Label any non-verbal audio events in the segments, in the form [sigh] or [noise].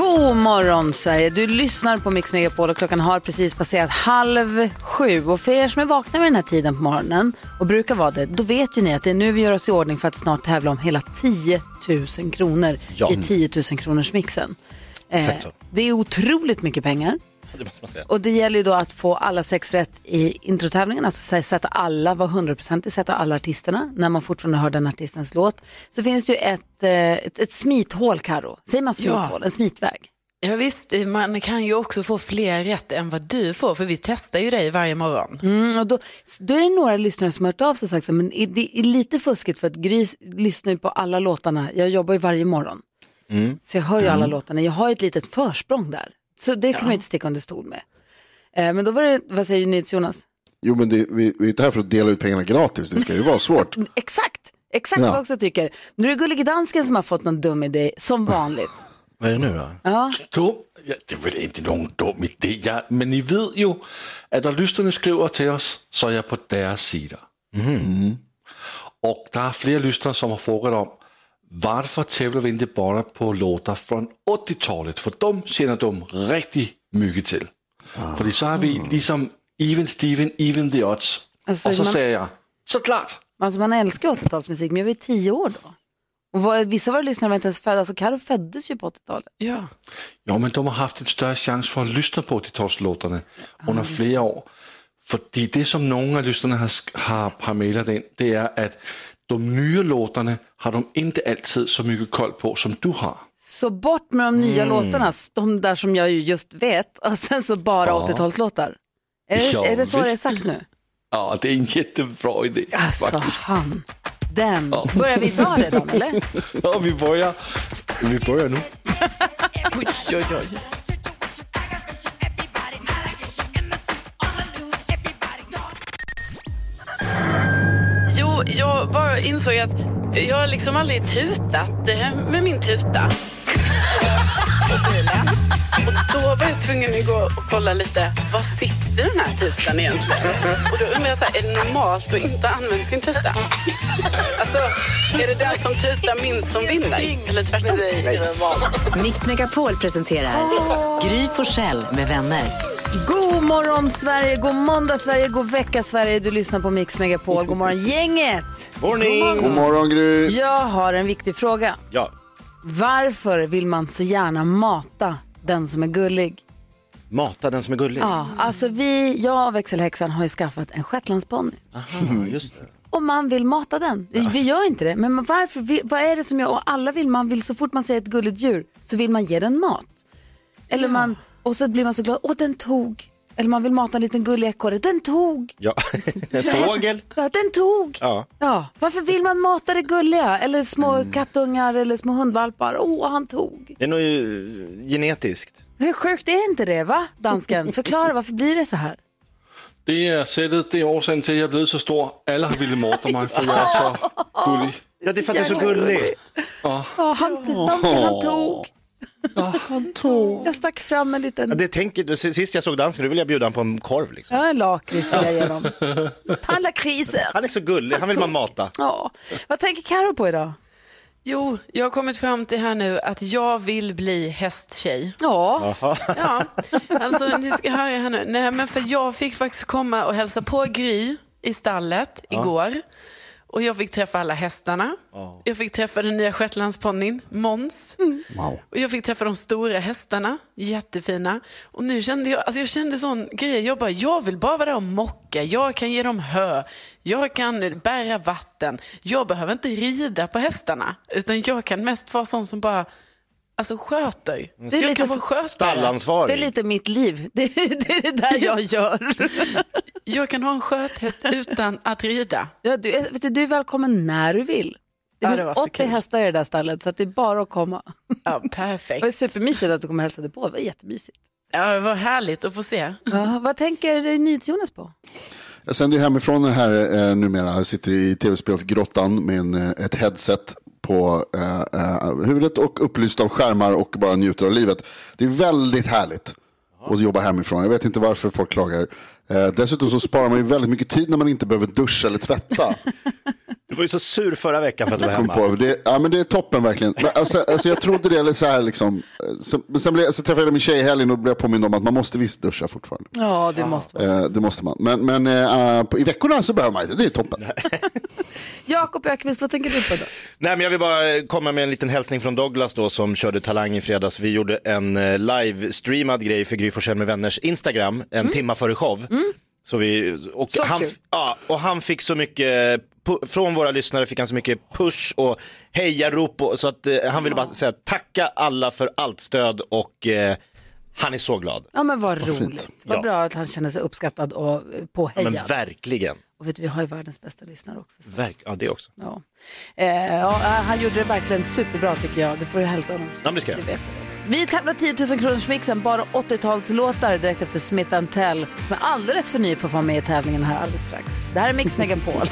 God morgon Sverige! Du lyssnar på Mix Megapol och klockan har precis passerat halv sju. Och för er som är vakna vid den här tiden på morgonen och brukar vara det, då vet ju ni att det är nu vi gör oss i ordning för att snart tävla om hela 10 000 kronor Ja. i 10 000 kronors mixen. Eh, det är otroligt mycket pengar. [laughs] Det måste man säga. Och det gäller ju då att få alla sex rätt i introtävlingen, alltså sä- sätta alla, vara hundraprocentig, sätta alla artisterna när man fortfarande hör den artistens låt. Så finns det ju ett, eh, ett, ett smithål, Karo. Säger man smithål? En smitväg? Ja, visst, man kan ju också få fler rätt än vad du får, för vi testar ju dig varje morgon. Mm, och då, då är det några lyssnare som har hört av sig och sagt men det är lite fuskigt för att Gry lyssnar ju på alla låtarna, jag jobbar ju varje morgon. Så jag hör ju alla låtarna, jag har ett litet försprång där. Så det kan man inte sticka under stol med. Eh, men då var det, vad säger ni Jonas? Jo, men det, vi, vi är inte här för att dela ut pengarna gratis. Det ska ju vara svårt. [laughs] Exakt, exakt Ja. vad jag också tycker. Nu är det Gullige Dansken som har fått någon dum idé, som vanligt. [laughs] Vad är det nu då? Ja. Dum? Ja, det är väl inte någon dum idé. Ja, men ni vet ju att när lyssnarna skriver till oss så är jag på deras sida. Och det är flera lyssnare som har frågat om varför tävlar vi inte bara på låtar från 80-talet? För de känner de riktigt mycket till. För så har vi liksom even Steven, even the odds. Alltså, och så man- säger jag, såklart! Alltså man älskar 80-talsmusik, men jag var ju tio år då. Och vad, vissa av våra lyssnare var inte ens födda, alltså Karo föddes ju på 80-talet. Ja. Ja, men de har haft en större chans för att lyssna på 80-talslåtarna under flera år. För det som några av lyssnarna har, har, har mejlat in, det är att de nya låtarna har de inte alltid så mycket koll på som du har. Så bort med de nya låtarna, de där som jag ju just vet, och sen så bara Ja. 80-talslåtar. Är, det- Ja, är det så det är visst. sagt nu? Ja, det är en jättebra idé Alltså faktiskt. han, den. Börjar vi idag redan eller? [laughs] Ja, vi börjar, vi börjar nu. [laughs] Oj, oj, oj. Jo, jag bara insåg att jag har liksom aldrig tutat eh, med min tuta. på bilen. Och då var jag tvungen att gå och kolla lite, var sitter den här tutan egentligen? Och då undrar jag, så här, är det normalt att inte använda sin tuta? Alltså, är det den som tutar minst som vinner? Eller tvärtom? Mix Megapol presenterar Gry Forssell med vänner. God morgon Sverige, god måndag Sverige, god vecka Sverige. Du lyssnar på Mix Megapol. God morgon gänget! Morning! God morgon Gry. Jag har en viktig fråga. Ja, Varför vill man så gärna mata den som är gullig? mata den som är gullig. Ja, alltså vi, jag och växelhäxan har ju skaffat en shetlandsponny. Aha, just det. Och man vill mata den. Vi gör inte det. Men varför? vi- Vad är det som gör? Och alla vill, man vill så fort man säger ett gulligt djur så vill man ge den mat. Eller man, och så blir man så glad. Åh, den tog. Eller man vill mata en liten gullig ekorre. Den tog. Ja. [laughs] En fågel. Ja, den tog. Ja. Ja, varför vill man mata det gulliga? Eller små kattungar eller små hundvalpar. Åh, han tog. Det är nog ju genetiskt. Hur sjukt är inte det, va, dansken? [laughs] Förklara, varför blir det så här? Det är sättet, det är orsaken till att jag blivit så stor. Alla har velat mata mig för jag är så gullig. Ja, det är för att du är så gullig. Ja, han, dansken, han tog. Han tog. Jag stack fram en liten... Ja, det tänker, sist jag såg dansen, då ville jag bjuda honom på en korv. Liksom. Ja, en lakrits vill jag ge dem. [laughs] Ta. Han är så gullig, han vill man mata. Ja. Vad tänker Karo på idag? Jo, jag har kommit fram till här nu att jag vill bli hästtjej. Ja, Ja, alltså ni ska höra här nu. Nej, men för jag fick faktiskt komma och hälsa på Gry i stallet igår. Och jag fick träffa alla hästarna. Jag fick träffa den nya shetlandsponnyn, Måns. Och jag fick träffa de stora hästarna, jättefina. Och nu kände jag, alltså jag kände sån grej, jag bara, jag vill bara vara där och mocka. Jag kan ge dem hö, jag kan bära vatten. Jag behöver inte rida på hästarna, utan jag kan mest vara sån som bara, alltså sköter. är Så jag lite kan vara skötare. det är lite mitt liv. [laughs] Det, det är det där jag gör. [laughs] Jag kan ha en sköthäst utan att rida. Ja, du, är, vet du, du är välkommen när du vill. Det Ja, finns det var så 80 kul. hästar i det där stallet så att det är bara att komma. Ja, [laughs] Det perfekt. var supermysigt att du kom och hälsade på. Det var jättemysigt. Ja, det var härligt att få se. Ja, vad tänker NyhetsJonas på? Jag sänder ju hemifrån här eh, numera. Jag sitter i tv-spelsgrottan med en, eh, ett headset på eh, eh, huvudet och upplyst av skärmar och bara njuter av livet. Det är väldigt härligt att jobba hemifrån. Jag vet inte varför folk klagar. Eh, dessutom så sparar man ju väldigt mycket tid när man inte behöver duscha eller tvätta. [laughs] Du var ju så sur förra veckan för att du var hemma. på, det, ja, men det är toppen verkligen. Men, alltså, alltså, jag trodde det, eller så här liksom. eh, Så, men sen, blev, så träffade jag min tjej i helgen och då blev jag påmind om att man måste visst duscha fortfarande. Ja, det måste vara. Eh, det måste man. Men, men eh, på, i veckorna så behöver man inte, det är toppen. [laughs] Jakob Ökvist, vad tänker du på då? Nej, men jag vill bara komma med en liten hälsning från Douglas då som körde Talang i fredags. Vi gjorde en eh, live-streamad grej för Gry med vänners Instagram en timma före show. Så vi, och, Så han, kul. ja, och han fick så mycket, från våra lyssnare fick han så mycket push och hejarop och, så att eh, han ville bara säga tacka alla för allt stöd och eh, han är så glad. Ja, men vad fint. roligt. Vad Ja. bra att han känner sig uppskattad och eh, Ja, påhejad. men verkligen. och vet du, vi har ju världens bästa lyssnare också. Så. Verk, ja, det också. Ja. Eh, ja, han gjorde det verkligen superbra tycker jag. Det får du hälsa honom. Ja, men det ska jag. Det vet du. Vi tävlar 10 000 kronors mixen, bara 80-talslåtar direkt efter Smith Tell som är alldeles för ny för att vara med i tävlingen här alldeles strax. Det här är Mix Megapol.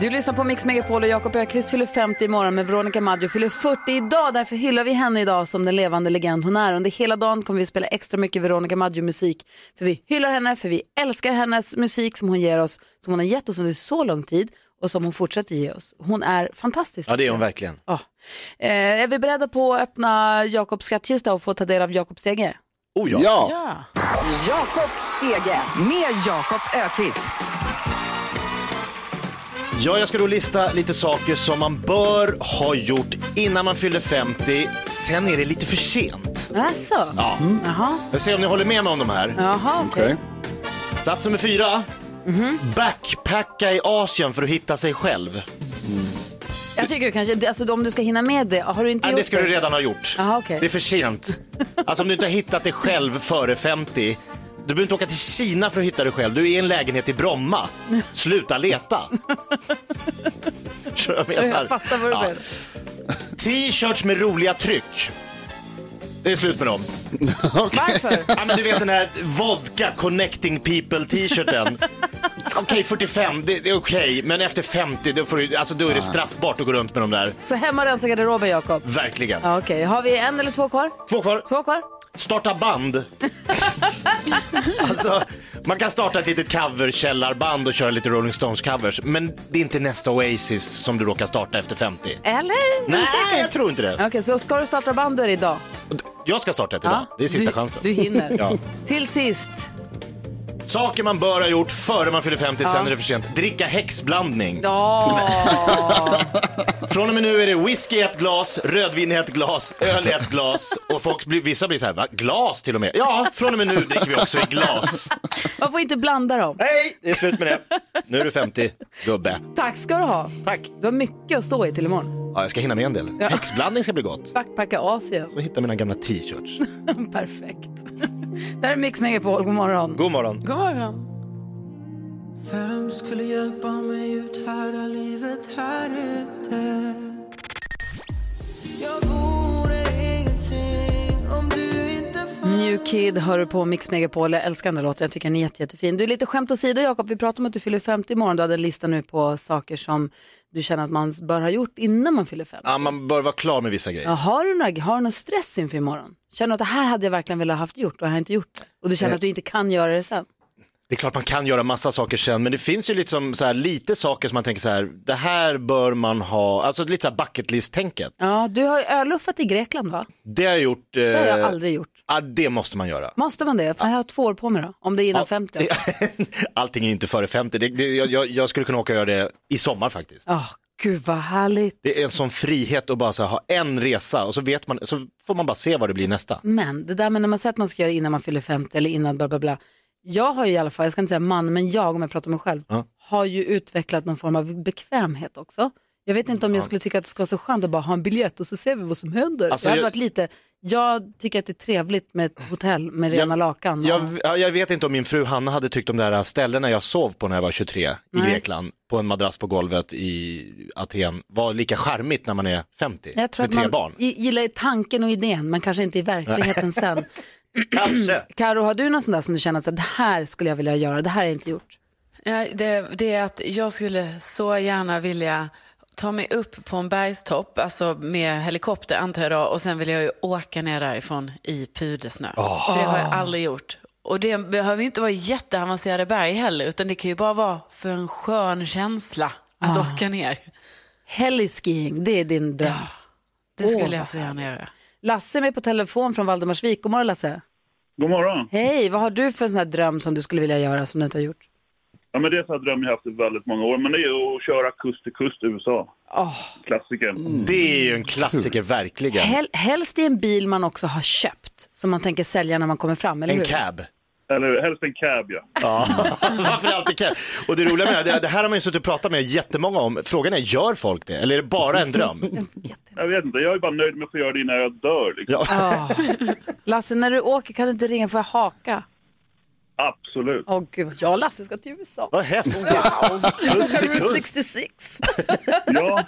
Du lyssnar på Mix Megapol och Jakob Ökvist fyller 50 imorgon med Veronica Maggio fyller 40 idag. Därför hyllar vi henne idag som den levande legend hon är. Under hela dagen kommer vi spela extra mycket Veronica Maggio-musik. För vi hyllar henne, för vi älskar hennes musik som hon ger oss, som hon har gett oss under så lång tid och som hon fortsätter ge oss. Hon är fantastisk. Ja, det är hon verkligen. Ja. Eh, är vi beredda på att öppna Jakobs skattkista och få ta del av Jakobs stege? Oh ja. Ja, Ja. Jakob Stege med Jakob Ökvist. Ja, jag ska då lista lite saker som man bör ha gjort innan man fyller 50. Sen är det lite för sent. Alltså? Ja. Jaha, Jag ser om ni håller med mig om de här. Jaha okej. okej. Plats nummer fyra. Backpacka i Asien för att hitta sig själv. Jag tycker du kanske, alltså om du ska hinna med det, har du inte Nej, gjort det ska du redan ha gjort. Jaha, okej. Det är för sent. Alltså om du inte har hittat dig själv före 50. Du behöver inte åka till Kina för att hitta dig själv. Du är i en lägenhet i Bromma. Sluta leta. Vad jag menar? Jag fattar vad du Ja. menar. T-shirts med roliga tryck. Det är slut med dem. Varför? Ja, men du vet den här vodka connecting people t-shirten. Okej, 45, det, det är okej, men efter 50 då, får du, alltså, då är det straffbart att gå runt med de där. Så hemma och rensa garderoben, Jakob? Verkligen. Ja, Okej, har vi en eller två kvar? Två kvar. Två kvar? Starta band. [laughs] alltså, man kan starta ett litet coverkällarband och köra lite Rolling Stones-covers, men det är inte nästa Oasis som du råkar starta efter 50. Eller? Nej, jag tror inte det. Okej, så ska du starta band då är det idag? Jag ska starta ett idag. Det är sista du, chansen. Du hinner. Ja. Till sist, Saker man bör ha gjort före man fyller 50, sen är det för sent. Dricka häxblandning. ja. [laughs] [laughs] Från och med nu är det whisky i ett glas, rödvin i ett glas, öl i ett glas och folk blir, vissa blir så här, va? Glas till och med? Ja, från och med nu dricker vi också i glas. man får inte blanda dem. Hej, det är slut med det. Nu är du 50, gubbe. Tack ska du ha. Tack. Du har mycket att stå i till imorgon. Ja, jag ska hinna med en del. Häxblandning ska bli gott. Backpacka Asien. Och hitta mina gamla t-shirts. [laughs] Perfekt. Det här är Mix Megapol, god morgon. God morgon. God morgon. Vem skulle hjälpa mig ut här livet här ute? Kid hör du på Mix Megapol. Jag älskar den där låten. Jag tycker den är jätte, jättefin. Du är lite skämt åsido Jakob. Vi pratar om att du fyller 50 imorgon. Du hade en lista nu på saker som du känner att man bör ha gjort innan man fyller 50. Ja, man bör vara klar med vissa grejer. Ja, har, du några, har du någon stress inför imorgon? Känner du att det här hade jag verkligen velat haft gjort och jag har inte gjort det? Och du känner Eh. att du inte kan göra det sen? Det är klart man kan göra massa saker sen, men det finns ju liksom så här, lite saker som man tänker så här, det här bör man ha, alltså lite så här bucket list-tänket. Ja, du har ju öluffat i Grekland va? Det har jag gjort. Det har jag eh, aldrig gjort. Ja, det måste man göra. Måste man det? För jag har två år på mig då, om det är innan Ja, 50. det- [laughs] Allting är inte före 50. Det, det, jag- jag, skulle kunna åka och göra det i sommar faktiskt. Åh, gud vad härligt. Det är en sån frihet att bara här, ha en resa och så, vet man, så får man bara se vad det blir nästa. Men det där med när man säger att man ska göra det innan man fyller 50 eller innan bla bla bla. Jag har ju i alla fall, jag ska inte säga man, men jag om jag pratar om mig själv, Ja. har ju utvecklat någon form av bekvämhet också. Jag vet inte om jag skulle tycka att det skulle vara så skönt att bara ha en biljett och så ser vi vad som händer. Alltså, jag- varit lite, jag tycker att det är trevligt med ett hotell med rena Jag- lakan. Jag, ja, jag vet inte om min fru Hanna hade tyckt om de där ställena jag sov på när jag var 23 i Nej. Grekland, på en madrass på golvet i Aten, var lika charmigt när man är 50 Jag tror med tre man barn. i- gillar tanken och idén men kanske inte i verkligheten sen. [laughs] [clears throat] Kanske. Karo, har du någon sån där som du känner att så, det här skulle jag vilja göra, det här har jag inte gjort? Ja, det, det är att jag skulle så gärna vilja ta mig upp på en bergstopp, alltså med helikopter antar jag då, och sen vill jag ju åka ner därifrån i pudersnö. För det har jag aldrig gjort. Och det behöver ju inte vara jätteavancerade berg heller, utan det kan ju bara vara för en skön känsla att åka ner. Heliskiing, det är din dröm. Det Åh, skulle vad jag så gärna göra. Lasse är med på telefon från Valdemarsvik. God morgon Lasse. God morgon. Hej, vad har du för sån här dröm som du skulle vilja göra som du inte har gjort? Ja, men det är så här dröm jag haft i väldigt många år, men det är ju att köra kust till kust i USA. Oh. Klassiker. Det är ju en klassiker, verkligen. Hel, helst i en bil man också har köpt, som man tänker sälja när man kommer fram, eller En hur? cab. Eller helst en cab, ja. Ja, [laughs] varför alltid cab? Och det roliga med det, här, det här har man ju suttit och pratat med jättemånga om. Frågan är, gör folk det? Eller är det bara en dröm? [laughs] Jag vet inte, jag är bara nöjd med att få göra det innan jag dör. Liksom. Ja. Lasse, när du åker kan du inte ringa för att haka? Absolut. Åh gud, jag och Lasse ska till USA. Vad häftigt. Till Route kust. 66. [laughs] Ja,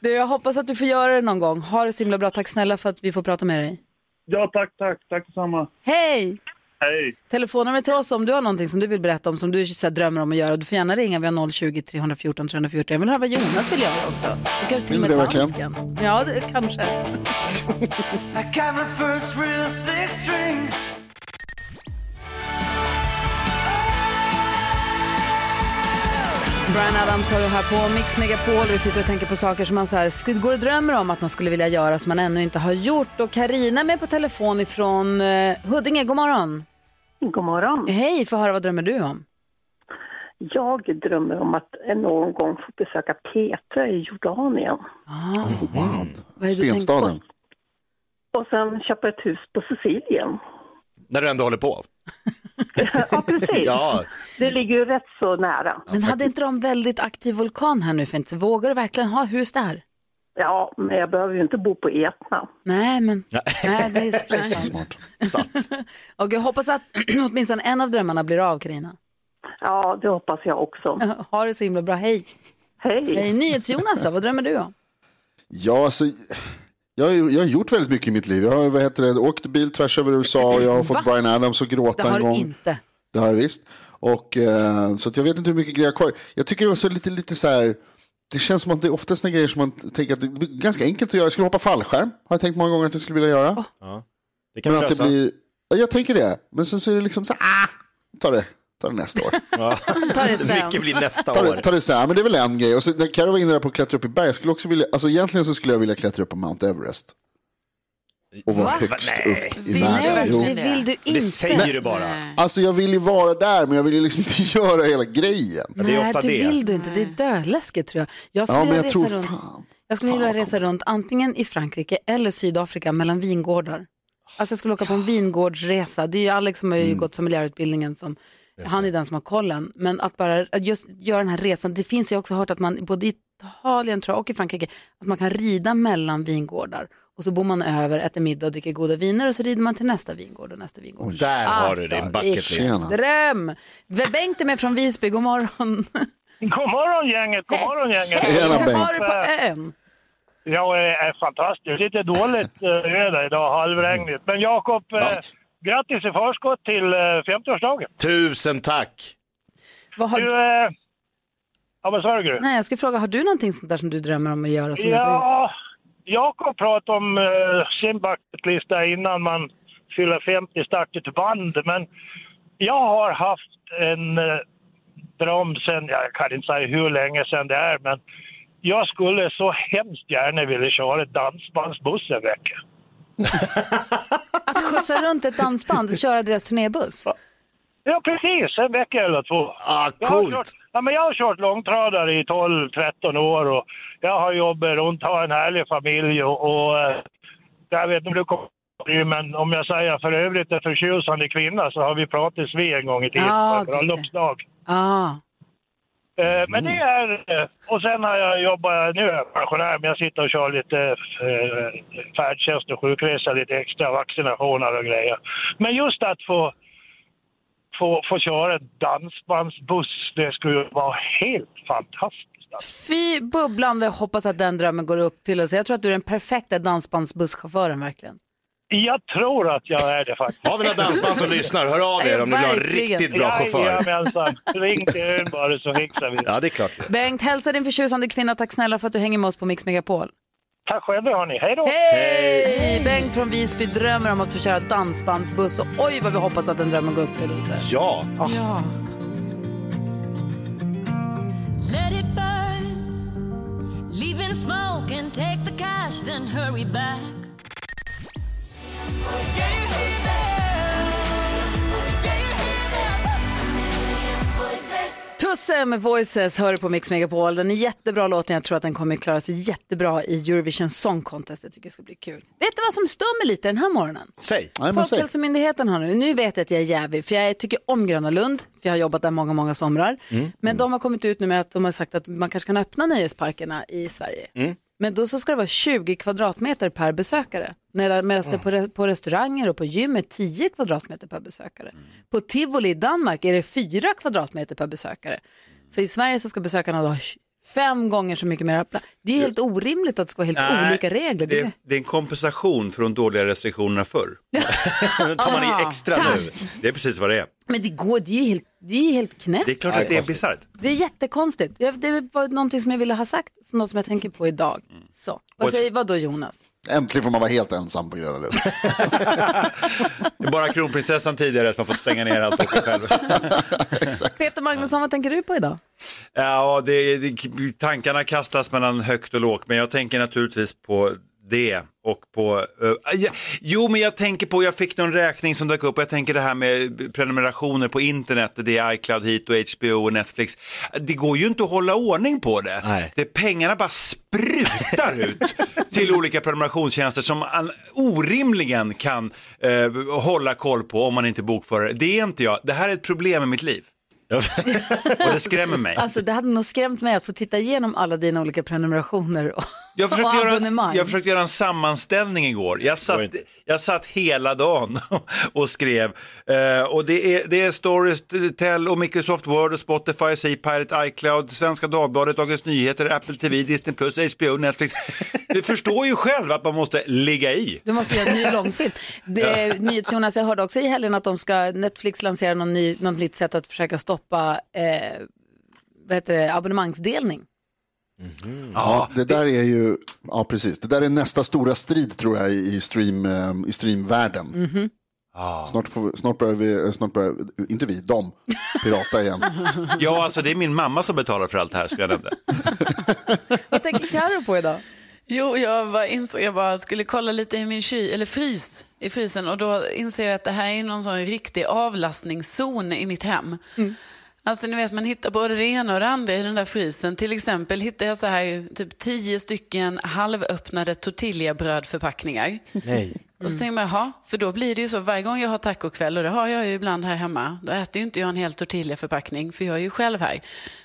Du, jag hoppas att du får göra det någon gång. Ha det så himla bra. Tack snälla för att vi får prata med dig. ja tack, tack. Tack detsamma. Hej! Hej. Telefonnumret till oss om du har någonting som du vill berätta om som du så här, drömmer om att göra. Du får gärna ringa. Vi har 020 314 314. Jag vill höra vad Jonas vill göra också. Och kanske till och med dansken. Ja, det, kanske. [laughs] Brian Adams har du här på Mix Megapol. Vi sitter och tänker på saker som man så här, går och drömmer om att man skulle vilja göra som man ännu inte har gjort. Och Karina är med på telefon ifrån eh, Huddinge. God morgon. God morgon. Hej, få höra vad drömmer du om? Jag drömmer om att någon gång få besöka Petra i Jordanien. Ah, Wow. tänker på? Stenstaden. Och sen köpa ett hus på Sicilien. När du ändå håller på. [laughs] Ja, precis. Ja, Det ligger ju rätt så nära. Men hade inte de väldigt aktiv vulkan här nu för inte? Vågar du verkligen ha hus där? Ja, men jag behöver ju inte bo på Etna. Nej, men nej, det är så [laughs] Smart. [laughs] Och jag hoppas att [clears throat] åtminstone en av drömmarna blir av, Karina. Ja, det hoppas jag också. [laughs] Ha det så himla bra. Hej. Hej. Hej. NyhetsJonas vad drömmer du om? Ja, alltså, jag, har, jag har gjort väldigt mycket i mitt liv. Jag har vad heter det, åkt bil tvärs över USA och jag har fått Va? Brian Adams att Det gråta har en du gång. inte. Det har jag visst. Och, eh, så att jag vet inte hur mycket grejer jag har kvar. Jag tycker det var så lite, lite så här, det känns som att det är oftast såna grejer som man tänker att det blir ganska enkelt att göra. Jag skulle hoppa fallskärm, har jag tänkt många gånger att jag skulle vilja göra. det kan Men att det lösa. blir, ja, jag tänker det. Men sen så är det liksom så här, ah, ta det, ta det nästa år. [laughs] Ta det sen. Mycket blir nästa Ta år. det, ta det här, men det är väl en grej. Och så, när Carro var inne där på att klättra upp i berg, jag skulle också vilja, alltså egentligen så skulle jag vilja klättra upp på Mount Everest. Och vara Va? högst Nej. upp i Nej, världen. Jo. det vill du inte. Det säger du bara. Alltså jag vill ju vara där, men jag vill ju liksom [laughs] inte göra hela grejen. Men det är Nej, ofta det det. vill du inte. Det är dödläskigt tror jag. Jag skulle Ja, men vilja jag resa tror runt. fan. Jag skulle Fan, vilja resa runt antingen i Frankrike eller Sydafrika mellan vingårdar. Alltså jag skulle åka på en vingårdsresa. Det är ju Alex som har Mm. ju gått sommelierutbildningen som han är den som har kollen. Men att bara att just göra den här resan. Det finns jag också hört att man både i Italien tror jag, och i Frankrike att man kan rida mellan vingårdar. Och så bor man över, äter middag och dricker goda viner och så rider man till nästa vingård och nästa vingård. Där har du Alltså, din bucket list. Dröm! Bengt är med från Visby, god morgon. God morgon gänget, god morgon gänget. Tjena, Hur var du på ön? Jag är, är fantastiskt. Lite dåligt eh, väder idag, halvregnigt. Men Jakob, eh, Ja. grattis i förskott till eh, 50-årsdagen. Tusen tack. Vad har Du, eh, ja vad sa du? Nej, jag skulle fråga, har du någonting sånt där som du drömmer om att göra? Som jag inte har gjort? Ja, Jakob pratade om uh, sin bucketlista innan man fyller 50, starta ett band. Men jag har haft en uh, dröm sen, jag kan inte säga hur länge sedan det är, men jag skulle så hemskt gärna vilja köra dansbandsbuss en vecka. Att skjutsa runt ett dansband, köra deras turnébuss? Ja, precis. En vecka eller två. Ah, Jag har, coolt. kört, ja, men jag har kört långtradare i 12-13 år och jag har jobbat runt, har en härlig familj och, och eh, jag vet inte om du kommer men om jag säger för övrigt en förtjusande kvinna så har vi pratats vid en gång i tiden Ja, på bröllopsdag. Ah. Eh, Men det är... eh, Och sen har jag jobbat... Nu är jag pensionär, men jag sitter och kör lite eh, färdtjänst och sjukresa, lite extra vaccinationer och grejer. Men just att få, få, få köra en dansbandsbuss, det skulle ju vara helt fantastiskt. Fy bubblande, hoppas att den drömmen går i uppfyllelse. Jag tror att du är den perfekta dansbandsbusschauffören verkligen. Jag tror att jag är det faktiskt. Har vi några dansband som lyssnar, hör av er om ni vill ha en riktigt bra chaufför. Jajamensan. Ring till ön bara så fixar vi det. Ja, det är klart. Bengt, hälsa din förtjusande kvinna. Tack snälla för att du hänger med oss på Mix Megapol. Tack själva hörni. Hej då! Hej! Bengt från Visby drömmer om att få köra dansbandsbuss och oj vad vi hoppas att den drömmen går i uppfyllelse. Ja. Ja. Let it burn. Leave in smoke and take the cash, then hurry back. Tusse med Voices hör du på Mix Megapol. Den är jättebra låten. Jag tror att den kommer klara sig jättebra i Eurovision Song Contest. Jag tycker det ska bli kul. Vet du vad som stör mig lite den här morgonen? Säg. Folkhälsomyndigheten har nu, nu vet jag att jag är jävig för jag tycker om Gröna Lund, för jag har jobbat där många, många somrar. Mm. Men de har kommit ut nu med att de har sagt att man kanske kan öppna nöjesparkerna i Sverige. Mm. Men då så ska det vara 20 kvadratmeter per besökare. Medan det på, re- på restauranger och på gym är 10 kvadratmeter per besökare. Mm. På tivoli i Danmark är det 4 kvadratmeter per besökare. Så i Sverige så ska besökarna ha fem gånger så mycket mer plats. Det är helt orimligt att det ska vara helt Nej, olika regler. Det, det är en kompensation för de dåliga restriktionerna förr. Nu [laughs] tar man i extra tack. nu. Det är precis vad det är. Men det går, det är ju helt, det är ju helt knäppt. Det är klart att det är bisarrt. Det är jättekonstigt. Det var någonting som jag ville ha sagt, något som jag tänker på idag. Så, vad säger vad då Jonas? Äntligen får man vara helt ensam på Gröna Lund. [laughs] Det är bara kronprinsessan tidigare som har fått stänga ner allt på sig själv. [laughs] Peter Magnusson, vad tänker du på idag? Ja, det, det, tankarna kastas mellan högt och lågt, men jag tänker naturligtvis på det och på, eh, ja, jo men jag tänker på, jag fick någon räkning som dök upp och jag tänker det här med prenumerationer på internet, det är iCloud hit och HBO och Netflix. Det går ju inte att hålla ordning på det. det pengarna bara sprutar ut [laughs] till olika prenumerationstjänster som man orimligen kan eh, hålla koll på om man inte bokför det. Det är inte jag, det här är ett problem i mitt liv. och det skrämmer mig. Alltså det hade nog skrämt mig att få titta igenom alla dina olika prenumerationer och, Jag försökte, göra, abonnemang. jag försökte göra en sammanställning igår. Jag satt, jag satt hela dagen [laughs] och skrev. Eh, och det är, det är Storytel och Microsoft Word och Spotify, C-Pirate, iCloud, Svenska Dagbladet, Dagens Nyheter, Apple TV, Disney+, HBO, Netflix. Du förstår ju själv att man måste ligga i. Du måste göra en ny långfilm. Det, NyhetsJonas, jag hörde också i helgen att de ska, Netflix lansera någon ny, något nytt sätt att försöka stoppa eh, vad heter det, abonnemangsdelning. Ja, det där är ju, ja precis, det där är nästa stora strid tror jag i, stream, eh, i streamvärlden. Mhm. Snart, får, snart börjar vi, eh, snart börjar, inte vi, de, pirata igen. [laughs] Ja, alltså det är min mamma som betalar för allt det här, skulle jag nämna. [laughs] Vad tänker Carro på idag? Jo, jag bara insåg, jag bara skulle kolla lite i min ky, eller frys, i frysen och då inser jag att det här är någon sån riktig avlastningszon i mitt hem. Alltså ni vet, man hittar både det ena och det andra i den där frysen. Till exempel hittar jag så här typ tio stycken halvöppnade tortillabrödförpackningar. Nej. Och så tänker man, jaha, för då blir det ju så varje gång jag har tacokväll, och det har jag ju ibland här hemma, då äter ju inte jag en hel tortillaförpackning, för jag är ju själv här.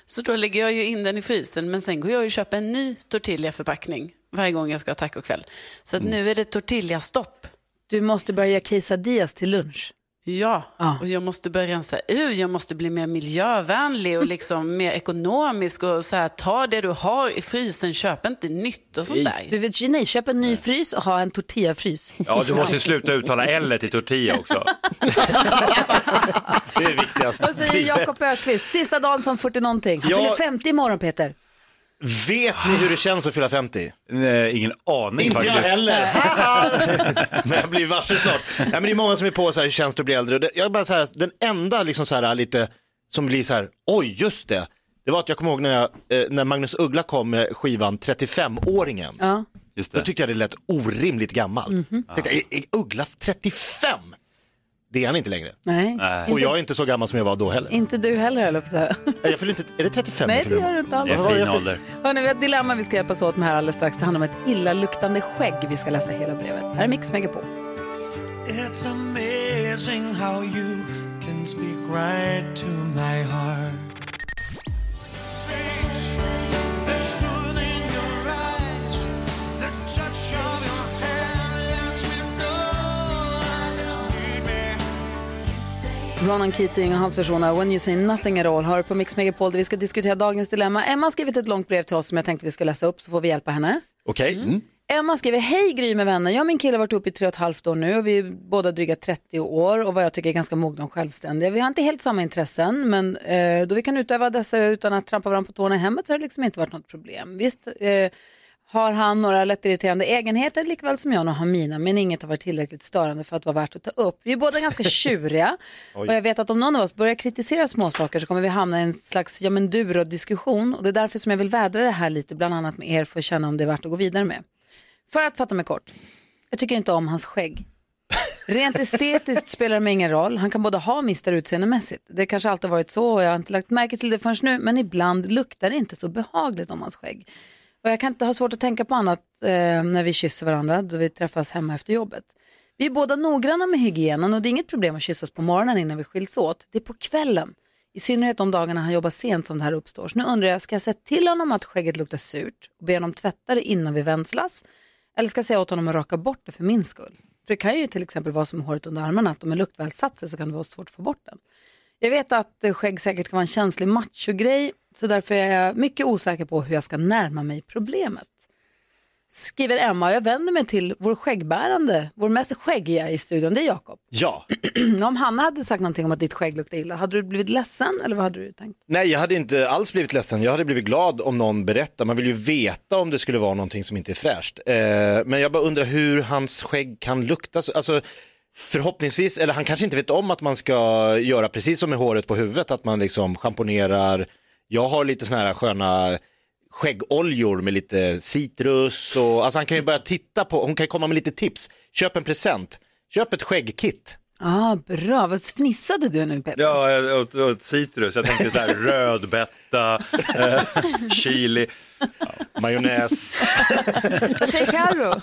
Så då lägger jag ju in den i frysen, men sen går jag och köper en ny tortillaförpackning varje gång jag ska ha tacokväll. Så att nu är det tortillastopp. Du måste börja göra quesadillas till lunch. Ja, och jag måste börja rensa ur, jag måste bli mer miljövänlig och liksom [laughs] mer ekonomisk och så här, ta det du har i frysen, köp inte nytt och sånt där. Du vet, nej, köp en ny frys och ha en tortillafrys. Ja, du måste sluta [laughs] uttala L i tortilla också. [laughs] Det är viktigast. Vad säger Jakob Ökvist? Sista dagen som 40 någonting. Han Ja. fyller 50 imorgon Peter. Vet ni hur det känns att fylla 50? Nej, ingen aning Inte jag faktiskt. heller. [laughs] [laughs] men jag blir varse snart. Ja, men det är många som är på så här, hur känns det att bli äldre? Det- Jag är bara så här, den enda liksom så här, lite som blir så här, oj just det. Det var att jag kommer ihåg när, jag, eh, när Magnus Uggla kom med skivan 35-åringen. Ja. Just Då tyckte jag det lät orimligt gammalt. Mhm. Tänkte, jag, är Uggla 35? Det är han inte längre. Nej. Och Inte- jag är inte så gammal som jag var då heller. Inte du heller, på att. [laughs] Nej, Jag fyller inte, är det 35? Nej, jag det gör du inte alls. Det är fin ålder. Hörrni, vi har ett dilemma vi ska hjälpas åt med här alldeles strax. Det handlar om ett illaluktande skägg. Vi ska läsa hela brevet. Här är Mix Megapol. It's amazing how you can speak right to my heart. Ronan Keating och hans version av When you say nothing at all har på Mix Megapol där vi ska diskutera dagens dilemma. Emma har skrivit ett långt brev till oss som jag tänkte vi ska läsa upp så får vi hjälpa henne. Okej. Emma skriver, hej Gry med vänner. Jag och min kille har varit ihop i tre och ett halvt år nu och vi är båda dryga 30 år och vad jag tycker är ganska mogna och självständiga. Vi har inte helt samma intressen men eh, då vi kan utöva dessa utan att trampa varandra på tårna i hemmet så har det liksom inte varit något problem. Visst eh, har han några lättirriterande egenheter likväl som jag nog har mina men inget har varit tillräckligt störande för att vara värt att ta upp. Vi är båda ganska [laughs] tjuriga och jag vet att om någon av oss börjar kritisera småsaker så kommer vi hamna i en slags ja men diskussion och det är därför som jag vill vädra det här lite bland annat med er för att känna om det är värt att gå vidare med. För att fatta mig kort, jag tycker inte om hans skägg. Rent [laughs] estetiskt spelar det mig ingen roll. Han kan både ha och mista utseendemässigt. Det kanske alltid varit så och jag har inte lagt märke till det förrän nu. Men ibland luktar det inte så behagligt om hans skägg. Och jag kan inte ha svårt att tänka på annat eh, när vi kysser varandra då vi träffas hemma efter jobbet. Vi är båda noggranna med hygienen och det är inget problem att kyssas på morgonen innan vi skiljs åt. Det är på kvällen. I synnerhet de dagarna han jobbar sent som det här uppstår. Så nu undrar jag, ska jag säga till honom att skägget luktar surt och be honom tvätta det innan vi vänslas? Eller ska jag säga åt honom att raka bort det för min skull? För det kan ju till exempel vara som håret under armarna, att om en luktväl satt sig så kan det vara svårt att få bort den. Jag vet att skägg säkert kan vara en känslig machogrej, så därför är jag mycket osäker på hur jag ska närma mig problemet. Skriver Emma, jag vänder mig till vår skäggbärande, vår mest skäggiga i studion, det är Jakob. [clears throat] Ja. [clears throat] om Hanna hade sagt någonting om att ditt skägg luktar illa, hade du blivit ledsen eller vad hade du tänkt? Nej, jag hade inte alls blivit ledsen. Jag hade blivit glad om någon berättar. Man vill ju veta om det skulle vara någonting som inte är fräscht. Eh, men jag bara undrar hur hans skägg kan lukta. så- Alltså, förhoppningsvis, eller han kanske inte vet om att man ska göra precis som med håret på huvudet, att man liksom schamponerar. Jag har lite såna här sköna skäggoljor med lite citrus och alltså han kan ju börja titta på, hon kan ju komma med lite tips. Köp en present, köp ett skäggkit. Ah, bra, vad fnissade du nu Peter? Ja, och, och citrus. Jag tänkte så här [laughs] rödbeta, eh, chili. Majonnäs. Vad säger Carro?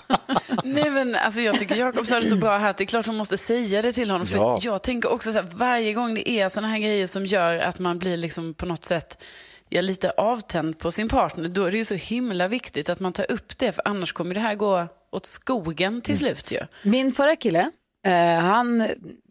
Nej, men, alltså, jag tycker Jakob sa det så bra här att det är klart hon måste säga det till honom. För Ja. Jag tänker också så här, varje gång det är sådana här grejer som gör att man blir liksom på något sätt ja, lite avtänd på sin partner, då är det ju så himla viktigt att man tar upp det, för annars kommer det här gå åt skogen till slut ju. Min förra kille, eh, han,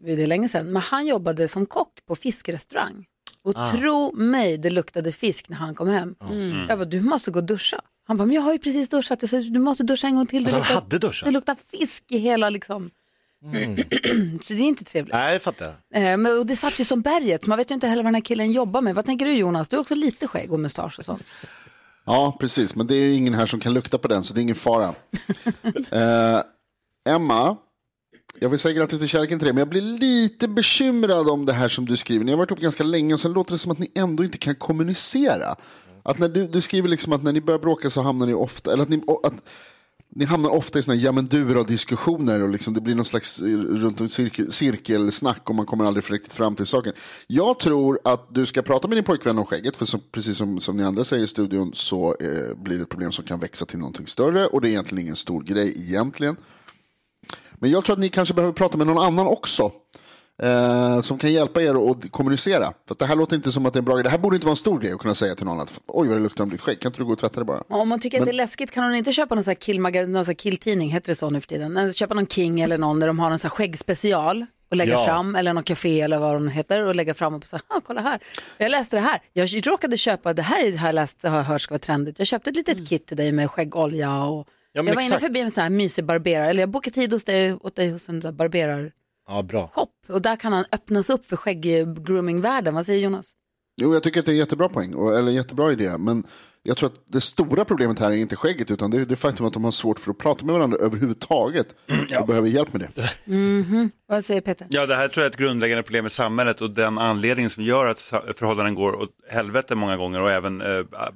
det är länge sedan, men han jobbade som kock på fiskrestaurang. Och Ah. tro mig, det luktade fisk när han kom hem. Mm. Jag bara, du måste gå och duscha. Han bara, men jag har ju precis duschat. Jag sa, du måste duscha en gång till. Det Alltså, han luktar- hade duschat? Det luktar fisk i hela liksom. Mm. [clears throat] Så det är inte trevligt. Nej, jag fattar. Eh, men, och det satt ju som berget, så man vet ju inte heller vad den här killen jobbar med. Vad tänker du Jonas? Du har också lite skägg och mustasch och sånt. Ja, precis. Men det är ju ingen här som kan lukta på den, så det är ingen fara. [laughs] eh, Emma, jag vill säga grattis till kärleken till dig, men jag blir lite bekymrad om det här som du skriver. Ni har varit ihop ganska länge och sen låter det som att ni ändå inte kan kommunicera. Att när du, du skriver liksom att när ni börjar bråka så hamnar ni ofta, eller att ni, att ni hamnar ofta i såna ja men du diskussioner och liksom det blir någon slags eh, runt om cirkel, cirkelsnack och man kommer aldrig riktigt fram till saken. Jag tror att du ska prata med din pojkvän om skägget, för som, precis som, som ni andra säger i studion så eh, blir det ett problem som kan växa till någonting större och det är egentligen ingen stor grej egentligen. Men jag tror att ni kanske behöver prata med någon annan också. Eh, som kan hjälpa er att kommunicera. För att det här låter inte som att det är en bra grej. Det här borde inte vara en stor grej att kunna säga till någon att oj vad det luktar om ditt skägg, kan inte du gå och tvätta det bara? Om man tycker att Men- det är läskigt kan hon inte köpa någon sån här, killmaga- någon sån här killtidning, heter det så nu för tiden? Köpa någon King eller någon där de har en sån här skäggspecial och lägga Ja. fram, eller någon café eller vad de heter och lägga fram och säga, ah, kolla här, jag läste det här. Jag råkade köpa, det här har jag läst, har jag hört ska vara trendigt. Jag köpte ett litet kit till dig med skäggolja och Ja, men jag var inne exakt. förbi en sån här mysig barberare, eller jag bokade tid hos dig, åt dig hos en sån här barberar Ja, bra. och där kan han öppnas upp för skägg-grooming-världen. Vad säger Jonas? Jo, jag tycker att det är en jättebra poäng, och- eller en jättebra idé. Men jag tror att det stora problemet här är inte skägget, utan det är det faktum att de har svårt för att prata med varandra överhuvudtaget. [clears throat] Och behöver hjälp med det. Mhm. Vad säger Peter? Ja, det här tror jag är ett grundläggande problem i samhället och den anledningen som gör att förhållanden går åt helvete många gånger och även eh,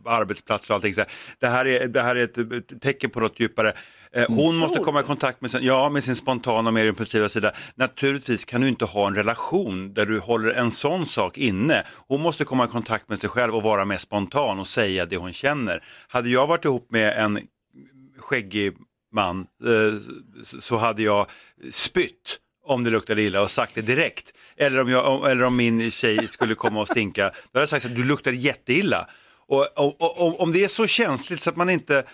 arbetsplatser och allting. Så här. Det, här är, det här är ett, ett tecken på något djupare. Eh, hon måste komma i kontakt med sin, ja, med sin spontana och mer impulsiva sida. Naturligtvis kan du inte ha en relation där du håller en sån sak inne. Hon måste komma i kontakt med sig själv och vara mer spontan och säga det hon känner. Hade jag varit ihop med en skäggig man eh, så- hade jag spytt om det luktade illa och sagt det direkt. Eller om, jag, eller om min tjej skulle komma och stinka, då hade jag sagt att du luktar jätteilla. Och, och, och, om det är så känsligt så att man inte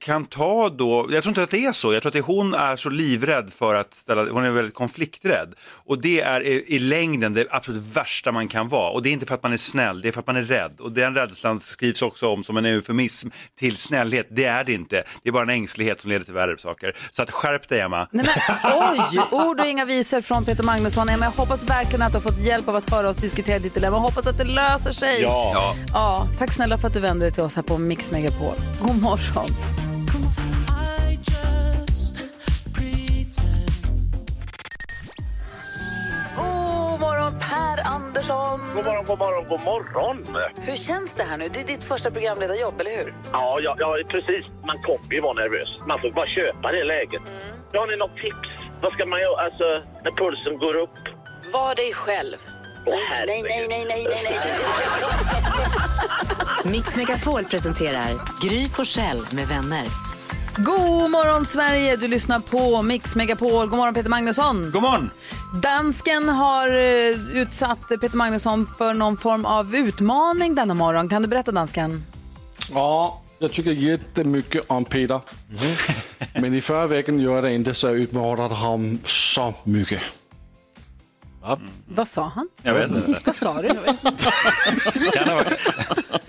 kan ta då, jag tror inte att det är så, jag tror att det, hon är så livrädd för att ställa, hon är väldigt konflikträdd. Och det är i, i längden det absolut värsta man kan vara. Och det är inte för att man är snäll, det är för att man är rädd. Och den rädslan skrivs också om som en eufemism till snällhet. Det är det inte, det är bara en ängslighet som leder till värre saker. Så att skärp dig Emma. Nej, men, oj, ord och inga visor från Peter Magnusson. Emma, jag hoppas verkligen att du har fått hjälp av att höra oss diskutera ditt dilemma. Jag hoppas att det löser sig. Ja. ja. Tack snälla för att du vände dig till oss här på Mix Megapol. God morgon. God morgon. God morgon, god morgon. Hur känns det här nu? Det är ditt första programledarjobb, eller hur? Ja, ja, ja, precis. Man kommer ju vara nervös. Man får bara köpa det läget. Har ni något tips? Vad ska man göra alltså, när pulsen går upp? Var dig själv. Nej, nej, nej, nej, nej, nej. Mix Megapol presenterar Gry Forssell med vänner. God morgon Sverige, du lyssnar på Mix Megapol. God morgon Peter Magnusson. God morgon. Dansken har eh, utsatt Peter Magnusson för någon form av utmaning denna morgon. Kan du berätta dansken? Ja, jag tycker jättemycket om Peter. Men i förra veckan gjorde jag det inte så jag utmanade honom så mycket. Vad sa han? Jag vet inte. Vad sa du?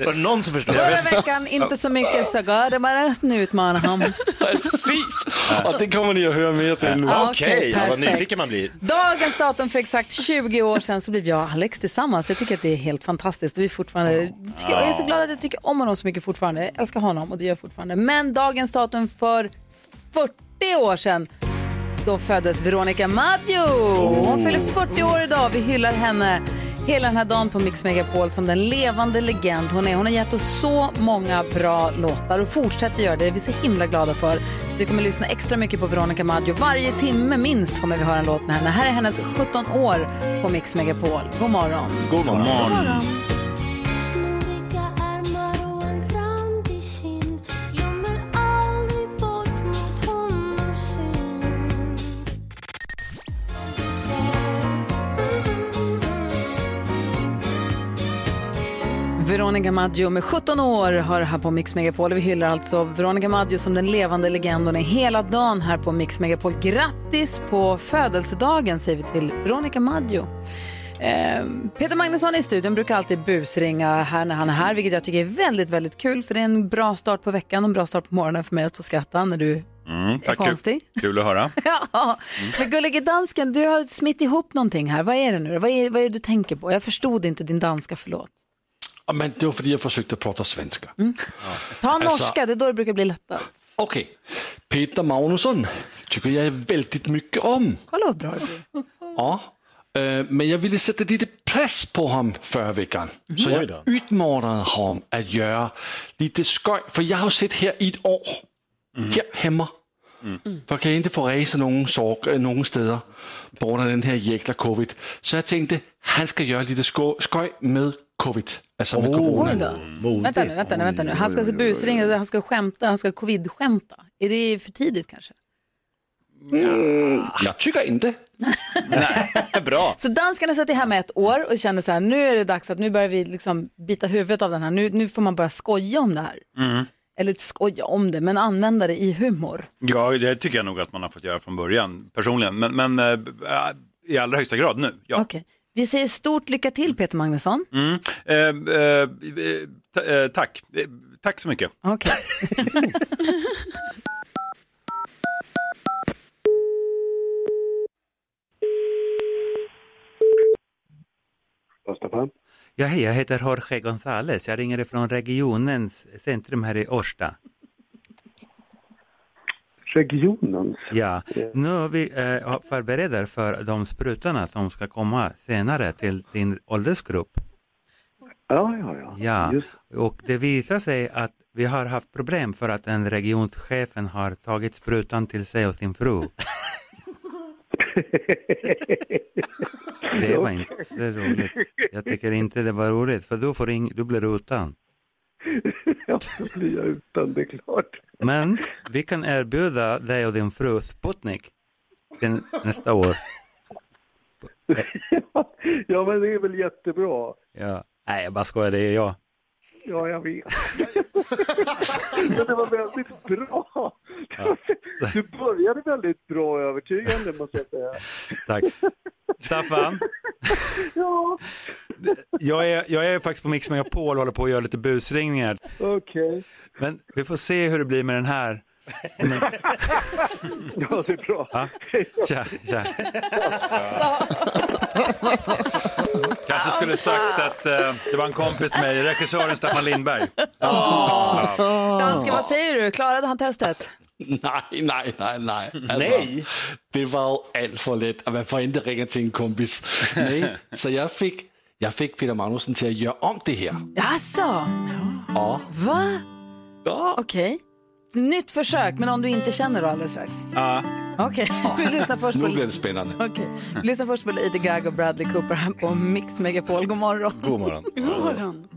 Var det någon som förstod? Förra veckan inte så mycket så går det bara nu utmanar han. Precis! Och det kommer ni att höra mer till nu. Ja, Okej, ja, vad perfekt. nyfiken man blir. Dagens datum för exakt 20 år sedan så blev jag och Alex tillsammans. Jag tycker att det är helt fantastiskt. Vi är fortfarande, jag är så glad att jag tycker om honom så mycket fortfarande. Jag älskar honom och det gör jag fortfarande. Men dagens datum för 40 år sedan då föddes Veronica Maggio. Hon fyller 40 år idag. Vi hyllar henne hela den här dagen på Mix Megapol som den levande legend hon är. Hon har gett oss så många bra låtar och fortsätter göra det. Det är vi så himla glada för. Så vi kommer lyssna extra mycket på Veronica Maggio. Varje timme minst kommer vi höra en låt med henne. Här är hennes 17 år på Mix Megapol. God morgon. God morgon. Veronica Maggio med 17 år har här på Mix Megapol. Vi hyllar alltså Veronica Maggio som den levande legenden är hela dagen här på Mix Megapol. Grattis på födelsedagen säger vi till Veronica Maggio. Eh, Peter Magnusson i studion brukar alltid busringa här när han är här, vilket jag tycker är väldigt, väldigt kul. För det är en bra start på veckan och en bra start på morgonen för mig att få skratta när du Mm, tack, konstig. Kul, kul att höra. [laughs] Ja, men gullige dansken, du har smitt ihop någonting här. Vad är det nu? Vad är, vad är det du tänker på? Jag förstod inte din danska, förlåt. Ja, Men det var för att jag försökte prata svenska. Ta Alltså- norska, det är då det brukar bli lättast. Okej, Peter Magnusson tycker jag väldigt mycket om. Kolla vad bra det blir. Ja, eh, men jag ville sätta lite press på honom förra veckan. Så Oj jag utmanade honom att göra lite skoj. För jag har sett här i ett år, här hemma. För jag kan inte få resa någon, sak, äh, någon steder på grund av den här jäkla covid. Så jag tänkte, han ska göra lite sko- skoj med covid. Alltså. Oj då. Vänta nu, vänta nu, vänta nu. Han ska alltså busringa, han ska skämta, han ska covid-skämta. Är det för tidigt kanske? Mm, jag tycker inte. [laughs] Bra. Så danskarna har suttit hemma ett år och känner så här, nu är det dags att nu börjar vi liksom bita huvudet av den här. Nu, nu får man börja skoja om det här. Mm. Eller skoja om det, men använda det i humor. Ja, det tycker jag nog att man har fått göra från början personligen. Men, men äh, i allra högsta grad nu. Ja. Okej. Vi säger stort lycka till Peter Magnusson. Mm. Eh, eh, eh, ta- tack. Eh, tack så mycket. Okej. [laughs] Ja, hej, jag heter Jorge González. Jag ringer från regionens centrum här i Årsta. Regionens? Ja, nu vi eh, förbereder för de sprutorna som ska komma senare till din åldersgrupp. Ja, ja, ja. Ja, och det visar sig att vi har haft problem för att en regionschefen har tagit sprutan till sig och sin fru. Det var inte roligt. Jag tycker inte det var roligt, för du, får du blir utan. [laughs] ja, då blir jag utan, det är klart. Men vi kan erbjuda dig och din fru Sputnik nästa år. [laughs] ja, men det är väl jättebra. Ja. Nej, jag bara skojar, det är jag. Ja, jag vet. [laughs] Men det var väldigt bra. Du började väldigt bra och övertygande måste jag säga. Tack. Staffan, [laughs] Ja, jag är, jag är faktiskt på Mix Megapol och håller på att göra lite busringningar. okej. Men vi får se hur det blir med den här. Om [laughs] den- Ja, det är bra. Ja. Tja, tja. Kanske skulle sagt att eh, det var en kompis till mig, regissören Staffan Lindberg. Ja. Dansken, vad säger du? Klarade han testet? Nej, nej, nej, nej. Alltså, Nej. Det var allt för lätt och man får inte ringa till en kompis. Nej, så jag fick, jag fick Peter Magnusson till att göra om det här. Jaså? Ja. Va? Ja. Okej. Nytt försök, men om du inte känner då alldeles strax? Ja. Okej, [laughs] vi lyssnar först Nu på... blir det spännande. Okej. Vi lyssnar först på Lady Gaga och Bradley Cooper här på Mix Megapol. God morgon. God morgon. God morgon.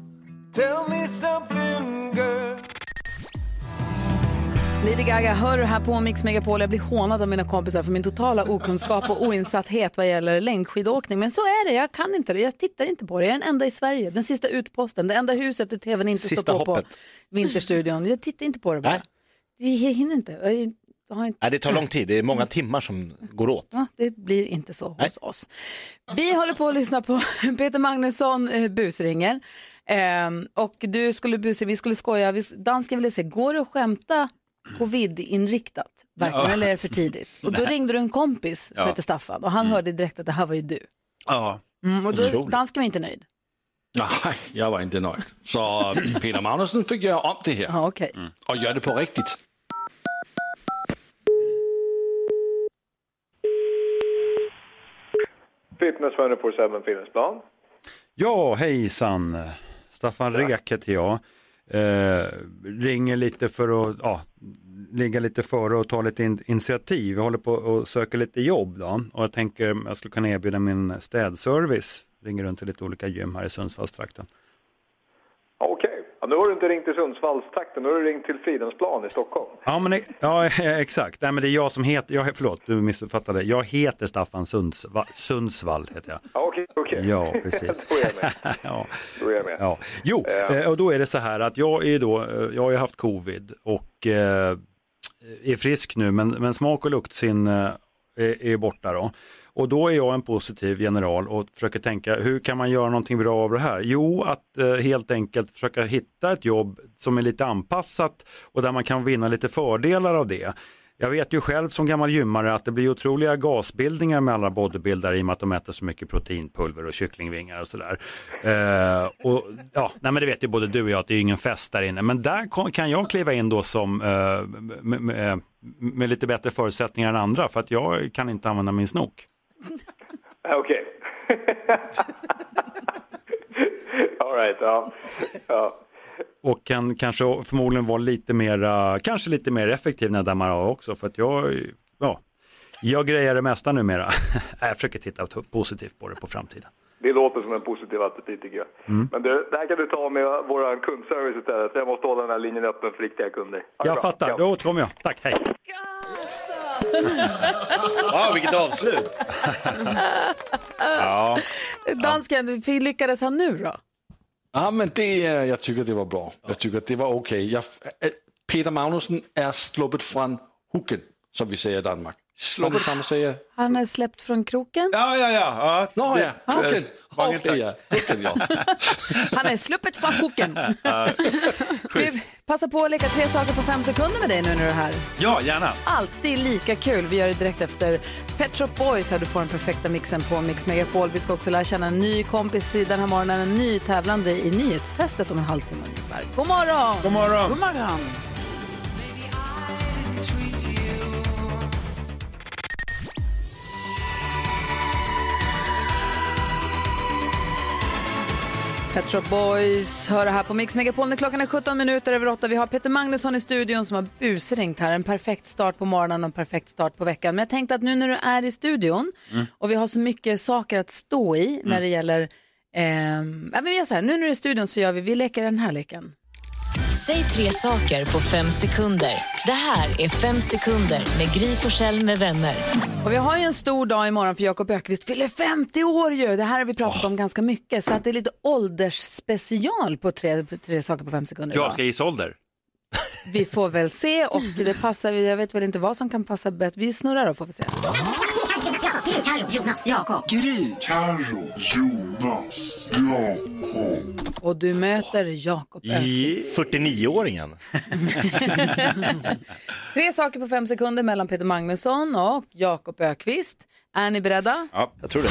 Tell me something, girl. Lady Gaga hör här på Mix Megapol. Jag blir hånad av mina kompisar för min totala okunskap och oinsatthet vad gäller längdskidåkning. Men så är det, jag kan inte det. Jag tittar inte på det. Jag är den enda i Sverige. Den sista utposten, det enda huset där tvn inte Sista står på hoppet. på Vinterstudion. Jag tittar inte på det bara. Nej. Jag hinner inte. Jag har inte. Nej, det tar lång tid, det är många timmar som går åt. Ja, det blir inte så hos oss. Vi håller på att lyssna på [laughs] Peter Magnusson eh, busringer. Ehm, och du skulle busringa, vi skulle skoja, vi, dansken ville se, går det att skämta covid-inriktat? Verkligen, Ja. eller är det för tidigt? Och då ringde du en kompis som Ja. heter Staffan och han hörde direkt att det här var ju du. Ja. Mm, och då, dansken var inte nöjd. Nej, jag var inte nöjd. Så Peter Magnusson fick göra om det här. Ja, okej. Och göra det på riktigt. Fitness 24-7 Fitnessplan. Ja, hejsan. Staffan Rek heter jag. Eh, ringer lite för att ja, ligga lite före och ta lite in, initiativ. Jag håller på och söker lite jobb då. Och jag tänker att jag skulle kunna erbjuda min städservice. Ringer runt till lite olika gym här i Sundsvallstrakten. Okej, ja, nu har du inte ringt till Sundsvallstrakten, nu har du ringt till Fridhemsplan i Stockholm. Ja, men, ja [laughs] exakt. Nej, men det är jag som heter, jag, förlåt du missuppfattade. Jag heter Staffan Sundsvall, Sundsvall heter jag. Ja, Okej, okej. Ja, [laughs] precis. Då är jag med. [laughs] ja. Då är jag med. Ja. Jo, Eh. eh, och då är det så här att jag är då, eh, jag har ju haft covid och eh, är frisk nu men, men smak och luktsinn eh, är, är borta då. Och då är jag en positiv general och försöker tänka hur kan man göra någonting bra av det här? Jo, att eh, helt enkelt försöka hitta ett jobb som är lite anpassat och där man kan vinna lite fördelar av det. Jag vet ju själv som gammal gymmare att det blir otroliga gasbildningar med alla bodybuildare i och med att de äter så mycket proteinpulver och kycklingvingar och sådär. Eh, och, ja, nej, men det vet ju både du och jag att det är ingen fest där inne. Men där kom- kan jag kliva in då som eh, med, med, eh, med lite bättre förutsättningar än andra för att jag kan inte använda min snok. [laughs] Okej. [laughs] Alright. ja. ja. Och kan kanske förmodligen vara lite mer, kanske lite mer effektiv när jag dammar av också för att jag, ja, jag grejer det mesta numera. [laughs] jag försöker titta positivt på det på framtiden. Det låter som en positiv attityd tycker jag. Mm. Men det, det här kan du ta med vår kundservice istället. Jag måste hålla den här linjen öppen för riktiga kunder. Ha det Jag bra. fattar, Ja. då återkommer jag. Tack, hej. Ja, vilket avslut. Ja. Dansken, vi lyckades han nu då? Ja, men det, är- jag tycker det var bra. Jag tycker det var okej. Jag- äh, Peter Magnusson är sluppet från hooken, som vi säger i Danmark. Var det samma säger? Han är släppt från kroken. Ja, ja, ja. ja. Nå ja, hooken. Mange Okej, ja. [laughs] Han är sluppet från koken. [laughs] Ska vi passa på att leka tre saker på fem sekunder med dig nu när du är här? Ja, gärna. Alltid lika kul. Vi gör det direkt efter Pet Shop Boys här du får den perfekta mixen på Mix Megapol. Vi ska också lära känna en ny kompis i den här morgonen, en ny tävlande i nyhetstestet om en halvtimme ungefär. God morgon! God morgon! God morgon. Pet Shop Boys hör det här på Mix Megapol när klockan är 17 minuter över 8. Vi har Peter Magnusson i studion som har busringt här. En perfekt start på morgonen och en perfekt start på veckan. Men jag tänkte att nu när du är i studion Mm. och vi har så mycket saker att stå i när det gäller... ja, men vi gör så här, nu när du är i studion så gör vi, vi leker den här leken. Säg tre saker på fem sekunder. Det här är Fem sekunder med Gry Forssell med vänner. Och vi har ju en stor dag imorgon för Jakob Ökvist fyller 50 år ju. Det här har vi pratat om ganska mycket. Så att det är lite åldersspecial på tre, på tre saker på fem sekunder. Jag idag. ska gissa ålder. Vi får väl se och det passar, jag vet väl inte vad som kan passa bättre. Vi snurrar då får vi se. Jonas, Jakob. Gry. Carro. Jonas. Jakob. Och du möter Jakob Ökvist. 49-åringen. [laughs] Tre saker på fem sekunder mellan Peter Magnusson och Jakob Ökvist. Är ni beredda? Ja, jag tror det.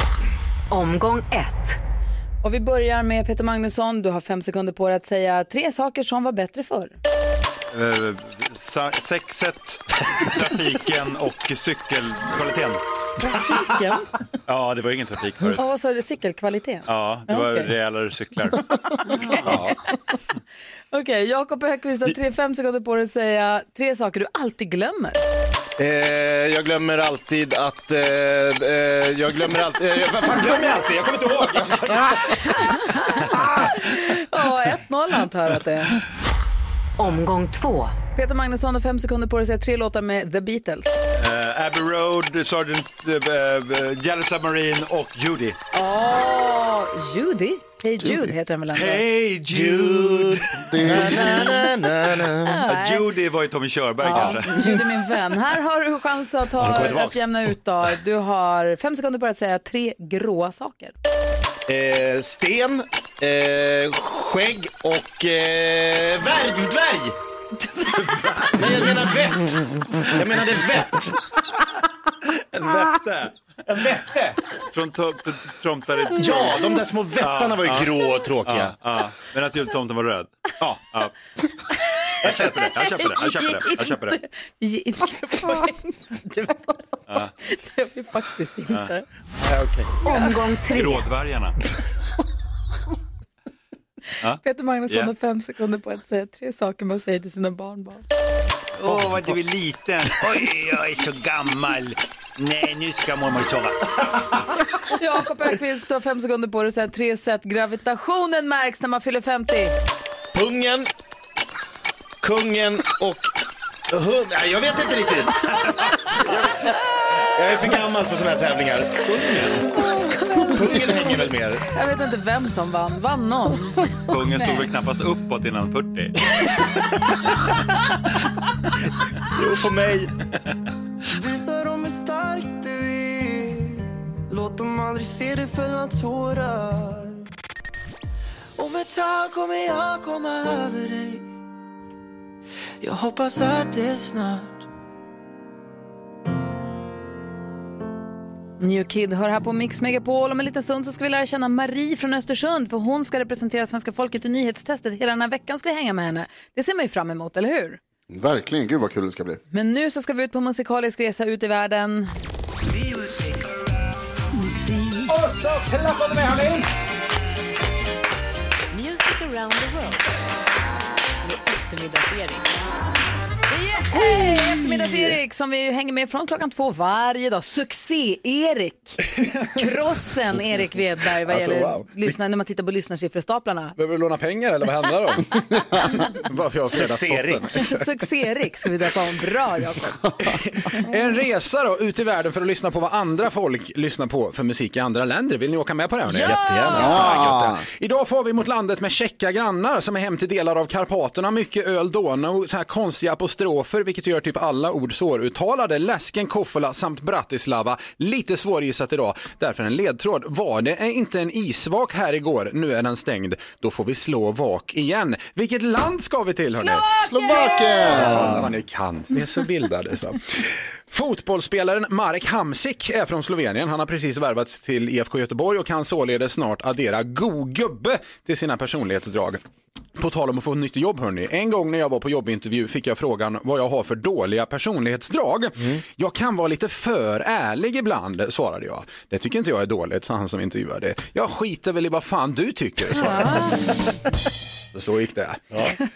Omgång ett. Och vi börjar med Peter Magnusson. Du har fem sekunder på dig att säga tre saker som var bättre förr. Eh, sexet, trafiken och cykelkvaliteten. Trafiken? Ja, det var ingen trafik förut. Och vad sa du, cykelkvalitet? Ja, det var Okej. rejälare cyklar. [laughs] Okej, Jakob Ökvist har tre, fem sekunder på dig att säga tre saker du alltid glömmer. Eh, jag glömmer alltid att... Eh, eh, jag glömmer alltid... Eh, vad fan glömmer jag alltid? Jag kommer inte ihåg. [laughs] Ja, 1-0 antar jag att det är. Omgång två. Peter Magnusson har fem sekunder på dig att säga tre låtar med The Beatles. Eh, Abbey Road, Sergeant uh, Yellow Submarine och Judy. Åh, Judy? Hey Jude heter den väl ändå? Hey Jude! Nej. [laughs] Judy var ju Tommy Körberg Ja, kanske. Judy min vän. Här har du chans att, ta, att jämna ut då. Du har fem sekunder på dig att säga tre gråa saker. Eh, sten, eh, skägg och eh, dvärg. dvärg. [laughs] Nej, jag menar vett. Jag menade vett. En vätte. En vätte. Från to- t- Tomtar Ja, de där små vättarna var ju grå och tråkiga. Ja, ja. Medan jultomten var röd. Ja. ja. Jag köper det, jag köper det, jag köper det. Jag köper det. Vi ger inte poäng. Det Ja. gör vi faktiskt inte. Omgång tre. Grådvärgarna. Ja. Peter Magnusson Ja. har fem sekunder på att säga tre saker man säger till sina barnbarn. Åh, vad du är liten. Oj, jag är så gammal. Nej, nu ska mormor sova. Jakob Öqvist, du har fem sekunder på dig att säga tre sätt gravitationen märks när man fyller 50. Pungen, kungen och hund. Nej, jag vet inte riktigt. Jag är för gammal för sådana här tävlingar. Pungen. Pungen hänger väl mer. Jag vet inte vem som vann. Vann någon? Kungen stod väl knappast uppåt innan 40. [laughs] Jo, på mig. Visa dem hur stark du är Låt dem aldrig se dig fälla tårar Om ett tag kommer jag komma över dig Jag hoppas att det är snart New Kid hör här på Mix Megapol. Om en liten stund så ska vi lära känna Marie från Östersund för hon ska representera svenska folket i nyhetstestet. Hela den här veckan ska vi hänga med henne. Det ser man ju fram emot, eller hur? Verkligen, gud vad kul det ska bli. Men nu så ska vi ut på musikalisk resa ut i världen. Och så klappar vi med hörni! Music around the world. Med eftermiddags-Erik. Yay! Eftermiddags-Erik som vi hänger med från klockan två varje dag. Succé-Erik. [laughs] Krossen Erik Wedberg vad Alltså, gäller wow. lyssna, när man tittar på lyssnarsiffrestaplarna. Behöver du låna pengar eller vad handlar det om? [laughs] Fredagspotten. [laughs] Succé-Erik ska vi döpa om. Bra Jakob. En resa då ut i världen för att lyssna på vad andra folk lyssnar på för musik i andra länder. Vill ni åka med på det? hörni? Ja! Jättegärna. Ja! Idag får vi mot landet med käcka grannar som är hem till delar av Karpaterna, mycket öl, Donau, så här konstiga apostrofer, vilket gör typ alla ord svåruttalade. Läsken, Koffola samt Bratislava. Lite svårgissat idag, därför en ledtråd. Var det inte en isvak här igår? Nu är den stängd. Då får vi slå vak igen. Vilket land ska vi till hörni? Slovakien! Ja, vad ni kan. Ni är så bildade. Så. Fotbollsspelaren Marek Hamsik är från Slovenien. Han har precis värvats till IFK Göteborg och kan således snart addera god gubbe till sina personlighetsdrag. På tal om att få ett nytt jobb hörni. En gång när jag var på jobbintervju fick jag frågan vad jag har för dåliga personlighetsdrag. Jag kan vara lite för ärlig ibland, svarade jag. Det tycker inte jag är dåligt, sa han som intervjuade. Jag skiter väl i vad fan du tycker, svarade jag. Så gick det.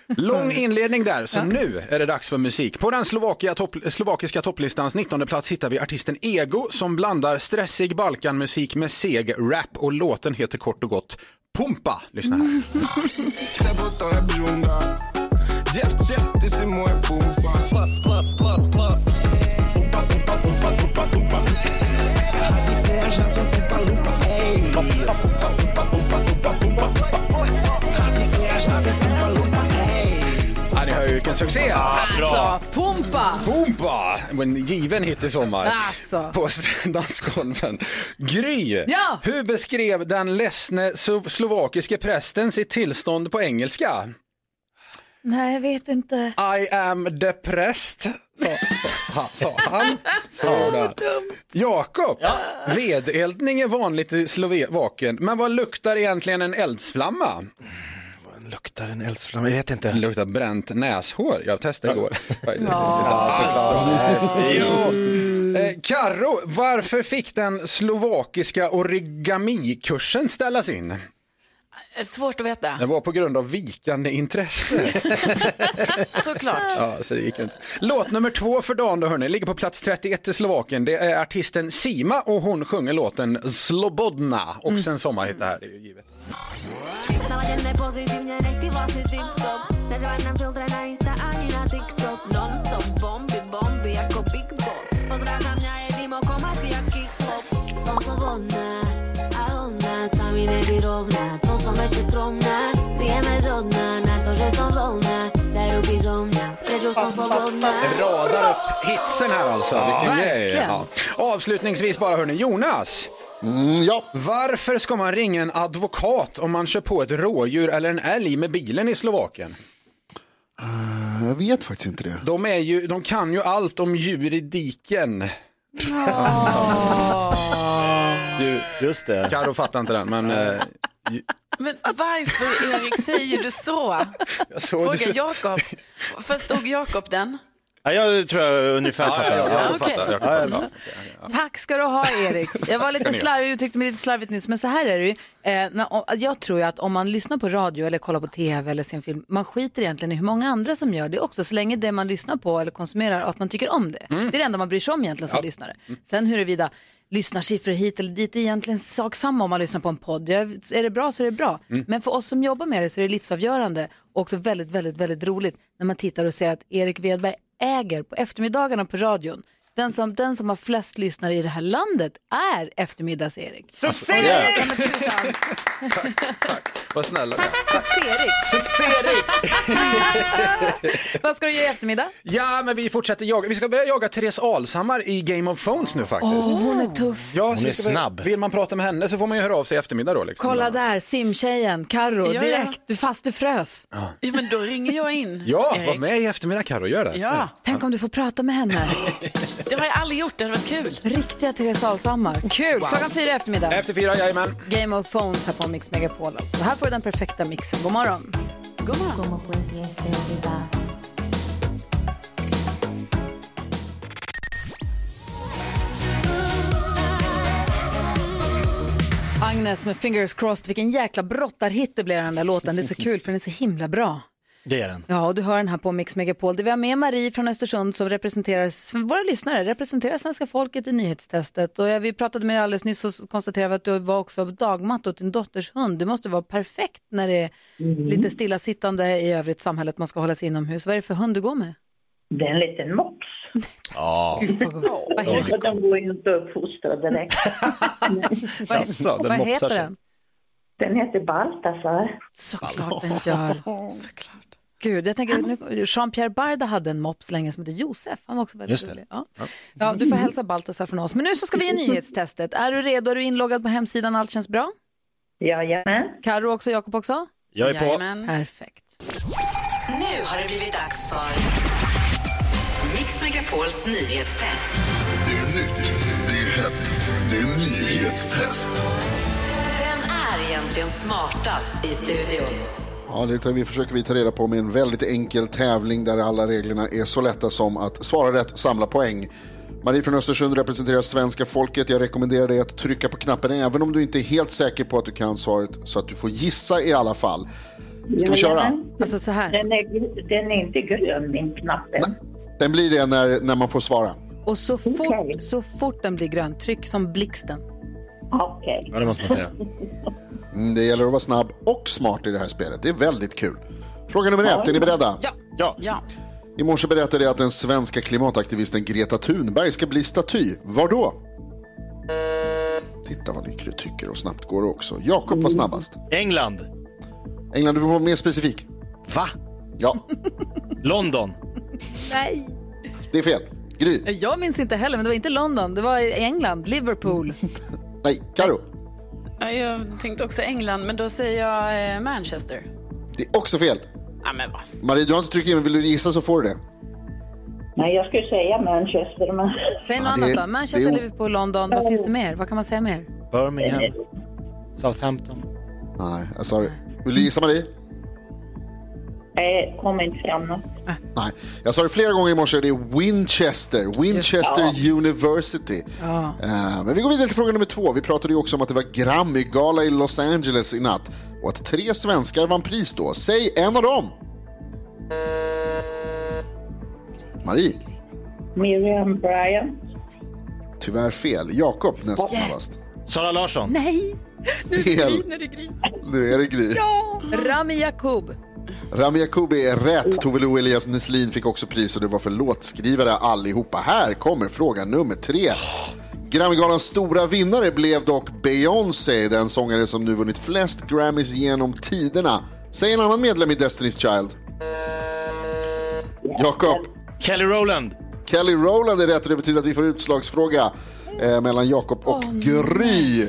Lång inledning där, så nu är det dags för musik. På den topp, slovakiska topplistans 19 plats hittar vi artisten Ego som blandar stressig Balkanmusik med seg rap och låten heter kort och gott Pumpa. Lyssna här. Vilken succé! Alltså, Pumpa! Pumpa! En given hit i sommar. Alltså. På dansgolven. Gry! Ja. Hur beskrev den ledsne slo- slovakiske prästen sitt tillstånd på engelska? Nej, jag vet inte. I am depressed, sa, sa, sa han. [laughs] Så där. Jakob, vedeldning är vanligt i Slovakien, men vad luktar egentligen en eldsflamma? Luktar en eldsflamma? Jag vet inte. Luktar bränt näshår. Jag testade igår. Eh, Karo, varför fick den slovakiska origamikursen ställas in? Eh, Svårt att veta. Det var på grund av vikande intresse. [laughs] Såklart. Ja, så det gick inte. Låt nummer två för dagen då hörni, ligger på plats 31 i Slovakien. Det är artisten Sima och hon sjunger låten Slobodna. Och sen sommarhit det här, det är ju givet. Naladené pozitívne, nech ty vlasy tip-top Netrvaj nám filtre na Insta ani na TikTok Non-stop bomby, bomby ako Big Boss Podráža mňa je dym okom asi jak kickpop Som slobodná a ona sa mi nevyrovná To som ešte skromná, pijeme do dna Na to, že som voľná, daj ruky zo mňa Prečo som slobodná Radar upp hitsen här alltså. Vilken grej. Ja. Avslutningsvis bara hörni, Jonas. Mm, ja. Varför ska man ringa en advokat om man kör på ett rådjur eller en älg med bilen i Slovakien? Eh, Jag vet faktiskt inte det. De, är ju, de kan ju allt om djur i diken. Du, Just det. Karo fattar inte den, men... Eh, ju- Men varför, Erik, säger du så? jag såg det Fråga så- Jakob. Förstod Jakob den? Ja, jag tror jag ungefär Ja, fattar. ja, ja, jag fattar. Jag Ja, ja. fattar. Tack ska du ha Erik. Jag var lite slarvig, uttryckte mig lite slarvigt nyss, men så här är det ju. Eh, när, jag tror ju att om man lyssnar på radio eller kollar på tv eller ser en film, man skiter egentligen i hur många andra som gör det också, så länge det man lyssnar på eller konsumerar, att man tycker om det. Det är det enda man bryr sig om egentligen som lyssnare. Sen huruvida lyssnarsiffror hit eller dit är egentligen sak samma om man lyssnar på en podd. Jag, är det bra så är det bra. Men för oss som jobbar med det så är det livsavgörande och också väldigt, väldigt, väldigt roligt när man tittar och ser att Erik Wedberg äger på eftermiddagarna på radion den som, den som har flest lyssnare i det här landet är eftermiddags-Erik. Succé! Ja, men tusan. Vad snälla. Succé-Erik. Succé-Erik! [laughs] Vad ska du göra i eftermiddag? Ja, men vi fortsätter jaga. Vi ska börja jaga Therese Alshammar i Game of Phones nu faktiskt. Åh, hon är tuff. Ja, Hon är snabb. Vill man prata med henne så får man ju höra av sig i eftermiddag då. Liksom. Kolla där, simtjejen, Karo, Ja, ja. direkt, du fast du frös. Ja, men då ringer jag in. Ja, Erik. var med i eftermiddag Karo, gör det. Ja, Tänk om du får prata med henne. [laughs] det har jag aldrig gjort. Det hade varit kul. Riktiga Therese Alshammar. Kul! Klockan fyra i eftermiddag. Efter fyra, jajamän. Game of Phones här på Mix Megapol. Så här får du den perfekta mixen. God morgon. God morgon. Agnes med Fingers Crossed. Vilken jäkla brottarhit det blev den där låten. Det är så kul för den är så himla bra. Det är den. Ja, och du hör den här på Mix Megapol. där Vi har med Marie från Östersund som representerar, våra lyssnare representerar svenska folket i nyhetstestet. Och vi pratade med dig alldeles nyss och konstaterade att du var också dagmatt åt din dotters hund. Det måste vara perfekt när det är lite stillasittande i övrigt samhället man ska hålla sig inomhus. Vad är det för hund du går med? Det är en liten mops. Ja. [laughs] Vad heter, Och de går ju inte att uppfostra direkt. [laughs] Jaså, den vad heter den? Den heter Baltasar. Såklart den gör. [laughs] Gud, jag tänker, nu- Jean-Pierre Barda hade en mops länge som hette Josef. Han var också väldigt rolig. Ja. Ja, du får hälsa Baltasar från oss. Men nu så ska vi ge nyhetstestet. Är du redo? Är du inloggad på hemsidan? Allt känns bra? Jajamän. Karo också, Jakob också? Jag är på. Jajamän. Perfekt. Nu har det blivit dags för Mix Megapols nyhetstest. Det är nytt, det är hett, det är nyhetstest. Vem är egentligen smartast i studion? Ja, det vi försöker vi ta reda på med en väldigt enkel tävling där alla reglerna är så lätta som att svara rätt, samla poäng. Marie från Östersund representerar svenska folket. Jag rekommenderar dig att trycka på knappen även om du inte är helt säker på att du kan svaret så att du får gissa i alla fall. Ska vi köra? Alltså så här. Den är, den är inte grön, min knappen. Den blir det när, när man får svara. Och så fort, så fort den blir grön, tryck som blixten. Okej. Ja, det måste man säga. Mm, det gäller att vara snabb och smart i det här spelet. Det är väldigt kul. Fråga nummer ett, är ni beredda? Ja. Ja. ja. I morse berättade jag att den svenska klimataktivisten Greta Thunberg ska bli staty. Var då? Titta vad Nyckel tycker och snabbt går det också. Jakob var snabbast. England. England, du får vara mer specifik. Va? Ja, London. Nej. det är fel. Gry. Jag minns inte heller, men det var inte London. Det var i England, Liverpool. Nej, Karo. Ja, Jag tänkte också England, men då säger jag eh, Manchester. Det är också fel. Ja, men va? Marie, du har inte tryckt in. Vill du gissa så får du det. Nej, jag skulle säga Manchester, men... Säg något Ja, det- annat då. det Manchester, är o- Liverpool, London. Vad finns det mer? Vad kan man säga mer? Birmingham. Southampton. Nej, sa det. Vill du gissa Marie? Nej, kommer inte fram något. Nej, jag sa det flera gånger i morse. Det är Winchester. Winchester University. Ja. Eh, Men vi går vidare till fråga nummer två. Vi pratade ju också om att det var Grammy-gala i Los Angeles i natt och att tre svenskar vann pris då. Säg en av dem. Marie, Miriam Bryant. tyvärr fel. Jakob näst snabbast. Sara Larsson. Nej! Fel. Nu är det Gry. Nu är det Gry. Ja! Rami Yacoub. Rami Yacobi är rätt. Tove Lo Elias Neslin fick också pris och det var för låtskrivare allihopa. Här kommer fråga nummer tre. Grammygalans stora vinnare blev dock Beyoncé, den sångare som nu vunnit flest Grammys genom tiderna. Säg en annan medlem i Destiny's Child. Jakob. Kelly Rowland. Kelly Rowland är rätt och det betyder att vi får utslagsfråga eh, mellan Jakob och Gry.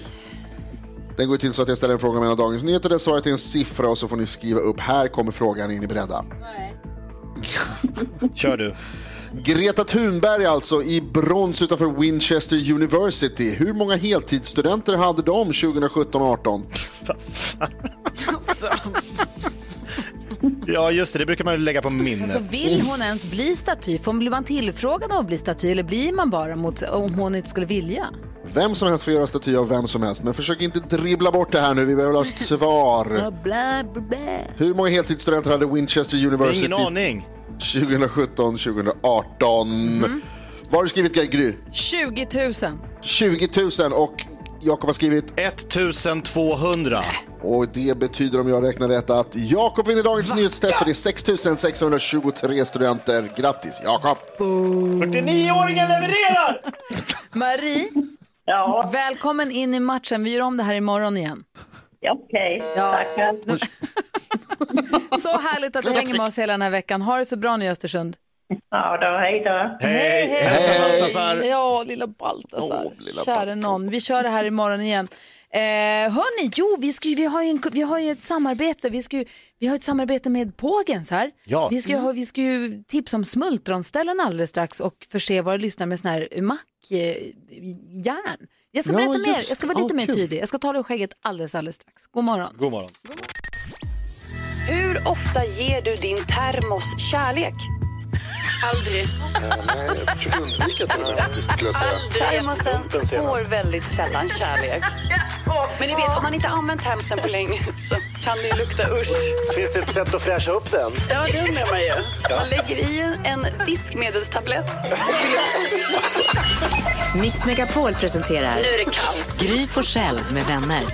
Den går till så att jag ställer en fråga mellan Dagens Nyheter där svaret är en siffra och så får ni skriva upp. Här kommer frågan, är ni beredda? [laughs] Kör du. Greta Thunberg alltså i brons utanför Winchester University. Hur många heltidsstudenter hade de 2017-18? Alltså, Ja, just det. Det brukar man ju lägga på minnet. Alltså, vill hon ens bli staty? Får blir man tillfrågad att bli staty eller blir man bara mot om hon inte skulle vilja? Vem som helst får göra staty av vem som helst, men försök inte dribbla bort det här nu. Vi behöver ha ett svar. Bla, bla, bla. Hur många heltidsstudenter hade Winchester University Ingen aning. 2017, 2018? Mhm. Vad har du skrivit Gry? 20 000. 20 000 och Jakob har skrivit? 1200. Och det betyder om jag räknar rätt att Jakob vinner dagens nyhetstest för det är 6 623 studenter. Grattis Jakob! 49-åringen levererar! Marie, välkommen in i matchen. Vi gör om det här imorgon igen. Okej, Ja. tackar. [laughs] Så härligt att du hänger med oss hela den här veckan. Ha det så bra nu i Östersund. Ja då, hej då. Hej, hälsa Baltasar. Ja, lilla Baltasar. Åh, lilla Käre någon. Vi kör det här imorgon igen. Eh, hörni, jo, vi, ska, ju- vi, har ju en, vi har ju ett samarbete. Vi, ska, ju- vi har ett samarbete med Pågens här. Ja. Vi, ska, ha, vi ska ju tipsa om smultronställen alldeles strax och förse våra lyssnare med sån här mackjärn. Jag ska Ja, berätta mer, just jag ska vara lite Ja, mer kul. tydlig. Jag ska ta det ur skägget alldeles, alldeles strax. God morgon. God morgon. Hur ofta ger du din termos kärlek? Aldrig. nej, jag försöker undvika till och med faktiskt skulle jag säga. Termosen får väldigt sällan kärlek. Men ni vet, om man inte använt termosen på länge så kan det ju lukta usch. Finns det ett sätt att fräscha upp den? Ja, det undrar man ju. Man lägger i en diskmedelstablett. Mix Megapol presenterar Nu är det kaos. Gry Forssell med vänner.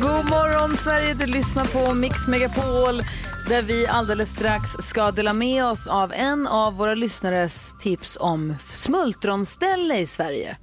God morgon Sverige, du lyssnar på Mix Megapol där vi alldeles strax ska dela med oss av en av våra lyssnares tips om smultronställe i Sverige.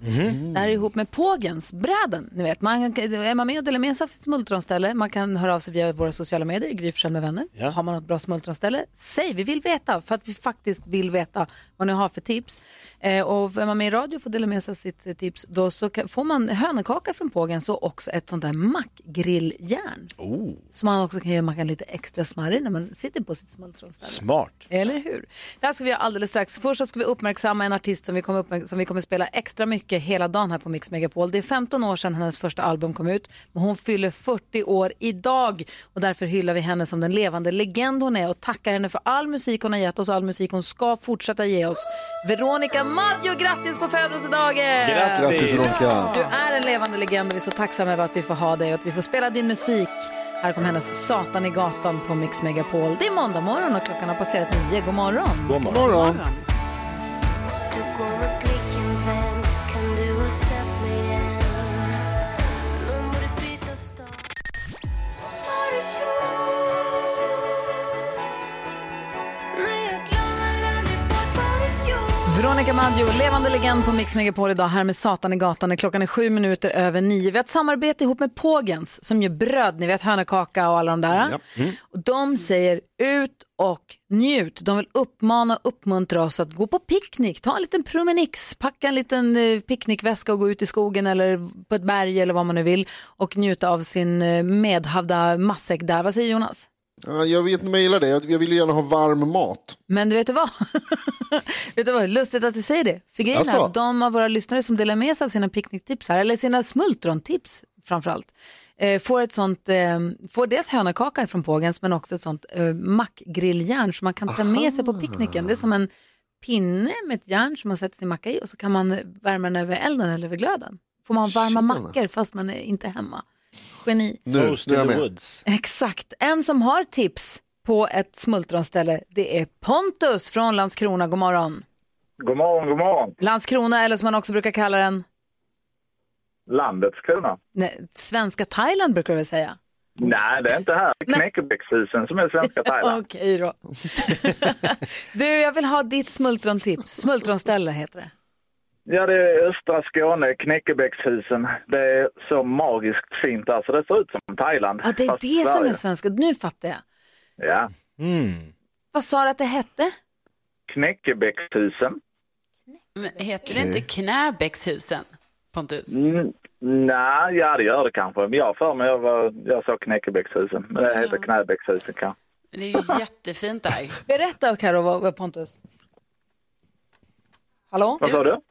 Det här är ihop med Pågens, bräden. Ni vet, man, är man med och delar med sig av sitt smultronställe, man kan höra av sig via våra sociala medier, Gry med vänner. Ja. Har man något bra smultronställe, säg, vi vill veta för att vi faktiskt vill veta vad ni har för tips. Eh, och är man med i radio får dela med sig av sitt eh, tips, då så kan, får man hönökaka från Pågens och också ett sånt där mackgrilljärn. Oh, Så man också kan göra mackan lite extra smarrig när man sitter på sitt smultronställe. smart. Eller hur? Det här ska vi göra alldeles strax. Först så ska vi uppmärksamma en artist som vi, kommer som vi kommer spela extra mycket hela dagen här på Mix Megapol. Det är 15 år sedan hennes första album kom ut, men hon fyller 40 år idag och därför hyllar vi henne som den levande legend hon är och tackar henne för all musik hon har gett oss och all musik hon ska fortsätta ge oss. Veronica Maggio, grattis på födelsedagen! Grattis Veronica! Du är en levande legend och vi är så tacksamma över att vi får ha dig och att vi får spela din musik. Här kommer hennes Satan i gatan på Mix Megapol. Det är måndag morgon och klockan har passerat nio. God morgon. God God morgon. morgon! Veronica Maggio, levande legend på Mix Megapol idag här med Satan i gatan. Klockan är sju minuter över nio. Vi har ett samarbete ihop med Pågens som gör bröd, ni vet hönökaka och alla de där. Och de säger ut och njut. De vill uppmana och uppmuntra oss att gå på picknick, ta en liten promenix, packa en liten eh, picknickväska och gå ut i skogen eller på ett berg eller vad man nu vill och njuta av sin eh, medhavda matsäck där. Vad säger Jonas? Ja, jag vet inte om jag gillar det. Jag vill ju gärna ha varm mat. Men du vet vad? [laughs] vet du vad? Lustigt att du säger det. För grejen är Jaså? att de av våra lyssnare som delar med sig av sina picknicktips här, eller sina smultrontips framförallt, eh, får ett sånt, eh, får dels hönökaka från Pågens men också ett sånt eh, mackgrilljärn som man kan ta med sig på picknicken. Det är som en pinne med ett järn som man sätter sin macka i och så kan man värma den över elden eller över glöden. Får man varma mackor fast man är inte hemma. Geni. Nu, Toast nu är in jag the med. woods. Exakt. En som har tips på ett smultronställe, det är Pontus från Landskrona. God morgon. God morgon, god morgon. Landskrona, eller som man också brukar kalla den, Landets krona. nej, svenska Thailand brukar du väl säga? Nej, det är inte här. Det är Knäckebrödshusen som är svenska [laughs] Thailand. Okej då. [laughs] du, jag vill ha ditt smultrontips. Smultronställe heter det. Ja, det är östra Skåne, Knäckebäckshusen. Det är så magiskt fint. Alltså, det ser ut som Thailand. Ja, det är fast det som Sverige. är svenska. Nu fattar jag. Ja. Vad sa du att det hette? Knäckebäckshusen. Men heter det inte Knäbäckshusen, Pontus? Mm, nej, ja det gör det kanske. Men jag har för mig jag, var, jag sa Knäckebäckshusen. Men det heter Knäbäckshusen kanske. Det är ju [laughs] jättefint där. Berätta Karo, vad, vad Pontus. Hallå? Vad sa du?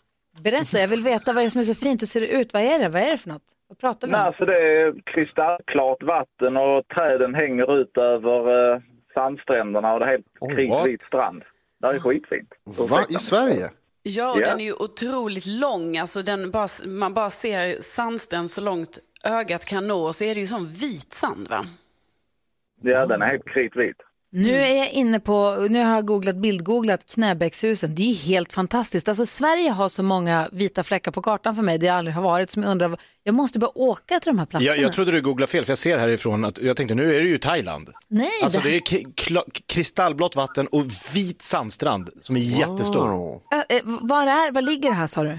Berätta, jag vill veta vad det är som är så fint. Hur ser det ut? Vad är det? Vad är det för något? Vad pratar vi Nej, om? alltså det är kristallklart vatten och träden hänger ut över eh, sandstränderna och det är helt what? kritvit strand. Det är skitfint. Va? I Sverige? Ja, och Ja. den är ju otroligt lång. Alltså den bara, man bara ser sandsten så långt ögat kan nå. Och så är det ju som vit sand, va? Ja, den är helt kritvit. Nu är jag inne på, nu har jag googlat, bildgooglat Knäbäckshusen. Det är helt fantastiskt. Alltså Sverige har så många vita fläckar på kartan för mig, det jag aldrig har varit, som jag undrar, jag måste bara åka till de här platserna. Jag, jag trodde du googlade fel, för jag ser härifrån att jag tänkte nu är det ju Thailand. Nej, Alltså det- det är kristallblått vatten och vit sandstrand som är jättestor. Äh, äh, var, är, var ligger det här sa du?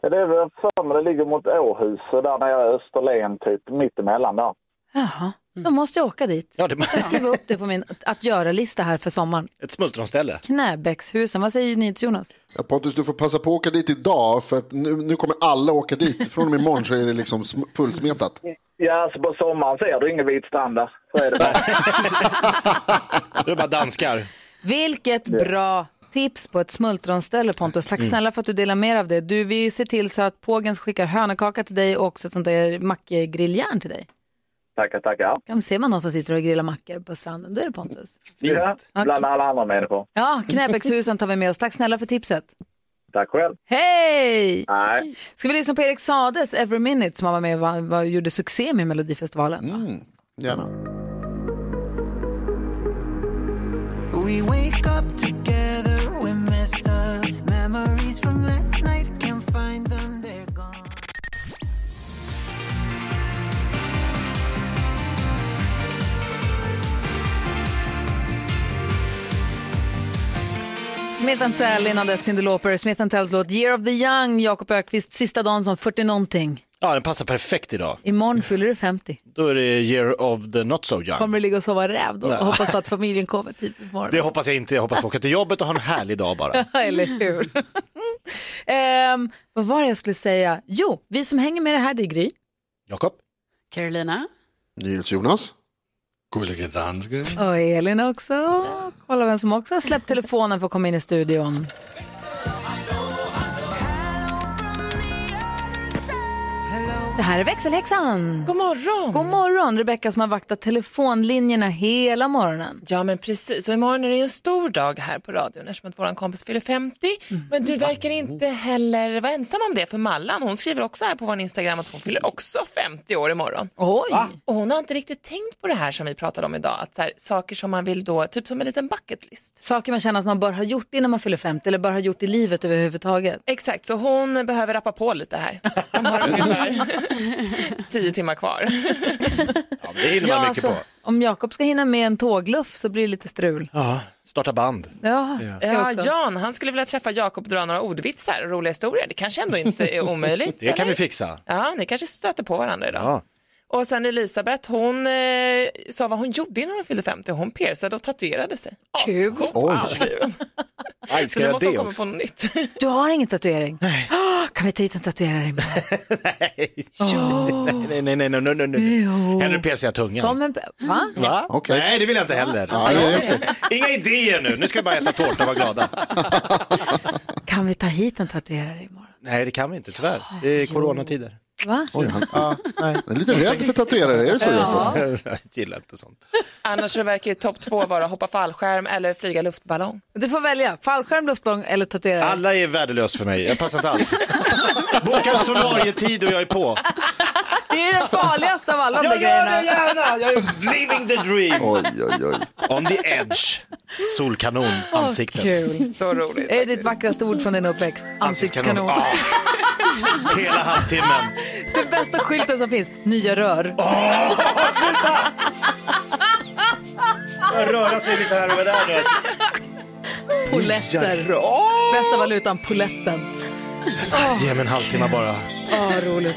Ja, det är väl för det ligger mot Åhus och där nere i Österlen typ, mittemellan där. Jaha, då måste jag åka dit. Ja, det... Jag ska skriva upp det på min att göra-lista här för sommaren. Ett smultronställe. Knäbäckshusen, vad säger ni Jonas? Ja, Pontus, du får passa på att åka dit idag för att nu, nu kommer alla åka dit. Från och med imorgon så är det liksom sm- fullsmetat. Ja, alltså på sommaren ser du ingen vit strand där. Så är det bara. [laughs] Det är bara danskar. Vilket bra tips på ett smultronställe Pontus. Tack Mm. snälla för att du delar med dig av det. Du, vi ser till så att Pågens skickar hönökaka till dig och också ett sånt där mackgrilljärn till dig. Tackar, tackar. Kan se man någon som sitter och grillar mackor på stranden, då är det Pontus. Ja, bland alla andra människor. Ja, Knäbäckshusen tar vi med oss. Tack snälla för tipset. Tack själv. Hej! Nej. Ska vi lyssna på Erik Sades Every Minute som han var med och var, gjorde succé med Melodifestivalen? Mm, gärna. We wake up together, we're messed up. Smith Tell innan dess Cyndi Lauper, Smith Tells låt Year of the Young, Jakob Ökvist, sista dagen som 40 någonting. Ja, den passar perfekt idag. Imorgon fyller du 50. Då är det year of the not so young. Kommer du ligga och sova räv då och hoppas att familjen kommer tidigt på Det hoppas jag inte. Jag hoppas få åka till jobbet och ha en härlig dag bara. [laughs] Eller hur? [laughs] Ehm, vad var det jag skulle säga? Jo, vi som hänger med det här, det är Gry. Jakob? Carolina? Jonas? Gullige dansken. Och Elin också. Kolla vem som också har släppt telefonen för att komma in i studion. Det här är växelhäxan. God morgon. God morgon, Rebecka som har vaktat telefonlinjerna hela morgonen. Ja, men precis. Och imorgon är det en stor dag här på radion eftersom att vår kompis fyller 50. Mm. Men du verkar inte heller vara ensam om det, för Mallan hon skriver också här på vår Instagram att hon fyller också 50 år imorgon. Oj! Och hon har inte riktigt tänkt på det här som vi pratade om idag, att så här, saker som man vill då, typ som en liten bucket list. Saker man känner att man bör ha gjort innan man fyller 50 eller bör ha gjort i livet överhuvudtaget. Exakt, så hon behöver rappa på lite här. De har ungefär [laughs] [laughs] 10 timmar kvar. Det hinner man mycket alltså, på. Om Jakob ska hinna med en tågluff så blir det lite strul. Ja, starta band. Ja, Ja. Ja, Jan, han skulle vilja träffa Jakob och dra några ordvitsar och roliga historier. Det kanske ändå inte är [laughs] omöjligt. Det kan eller? vi fixa. Ja, ni kanske stöter på varandra idag. Ja. Och sen Elisabeth, hon eh, sa vad hon gjorde innan hon fyllde 50. Hon piercade och tatuerade sig. Kul. Oj. Så nu jag måste hon det komma också? på något nytt. [laughs] Du har ingen tatuering? Nej. [gasps] Kan vi ta hit en tatuerare imorgon? [laughs] Nej, nej, nej, nej, nej, nej, nej. Jo. Hellre pierca tungan. Som en... Va? Va? Nej, det vill jag inte heller. Ja, ja, ja. Inga idéer nu, nu ska vi bara äta tårta och vara glada. Kan vi ta hit en tatuerare imorgon? Nej, det kan vi inte tyvärr. Det är coronatider. Va? Oj, han, Ja, nej. jag är lite rädd för tatuerare, är det så? Ja. [laughs] Jag gillar inte sånt. Annars så verkar ju topp två vara hoppa fallskärm eller flyga luftballong. Du får välja, fallskärm, luftballong eller tatuerare. Alla är värdelöst för mig, jag passar inte alls. [laughs] Boka solarietid och jag är på. Det är den farligaste av alla de där Jag gör det gärna, jag är [laughs] living the dream. Oj, oj, oj. On the edge. Solkanon, ansiktet. Kul. Så roligt. Är det ditt vackraste ord från din uppväxt? Ansiktskanon. Ah, hela halvtimmen. [laughs] Den bästa skylten som finns, nya rör. Jag röra sig lite här och där nu. Poletter. Bästa valutan, poletten. Ge mig en halvtimme bara. Åh, roligt.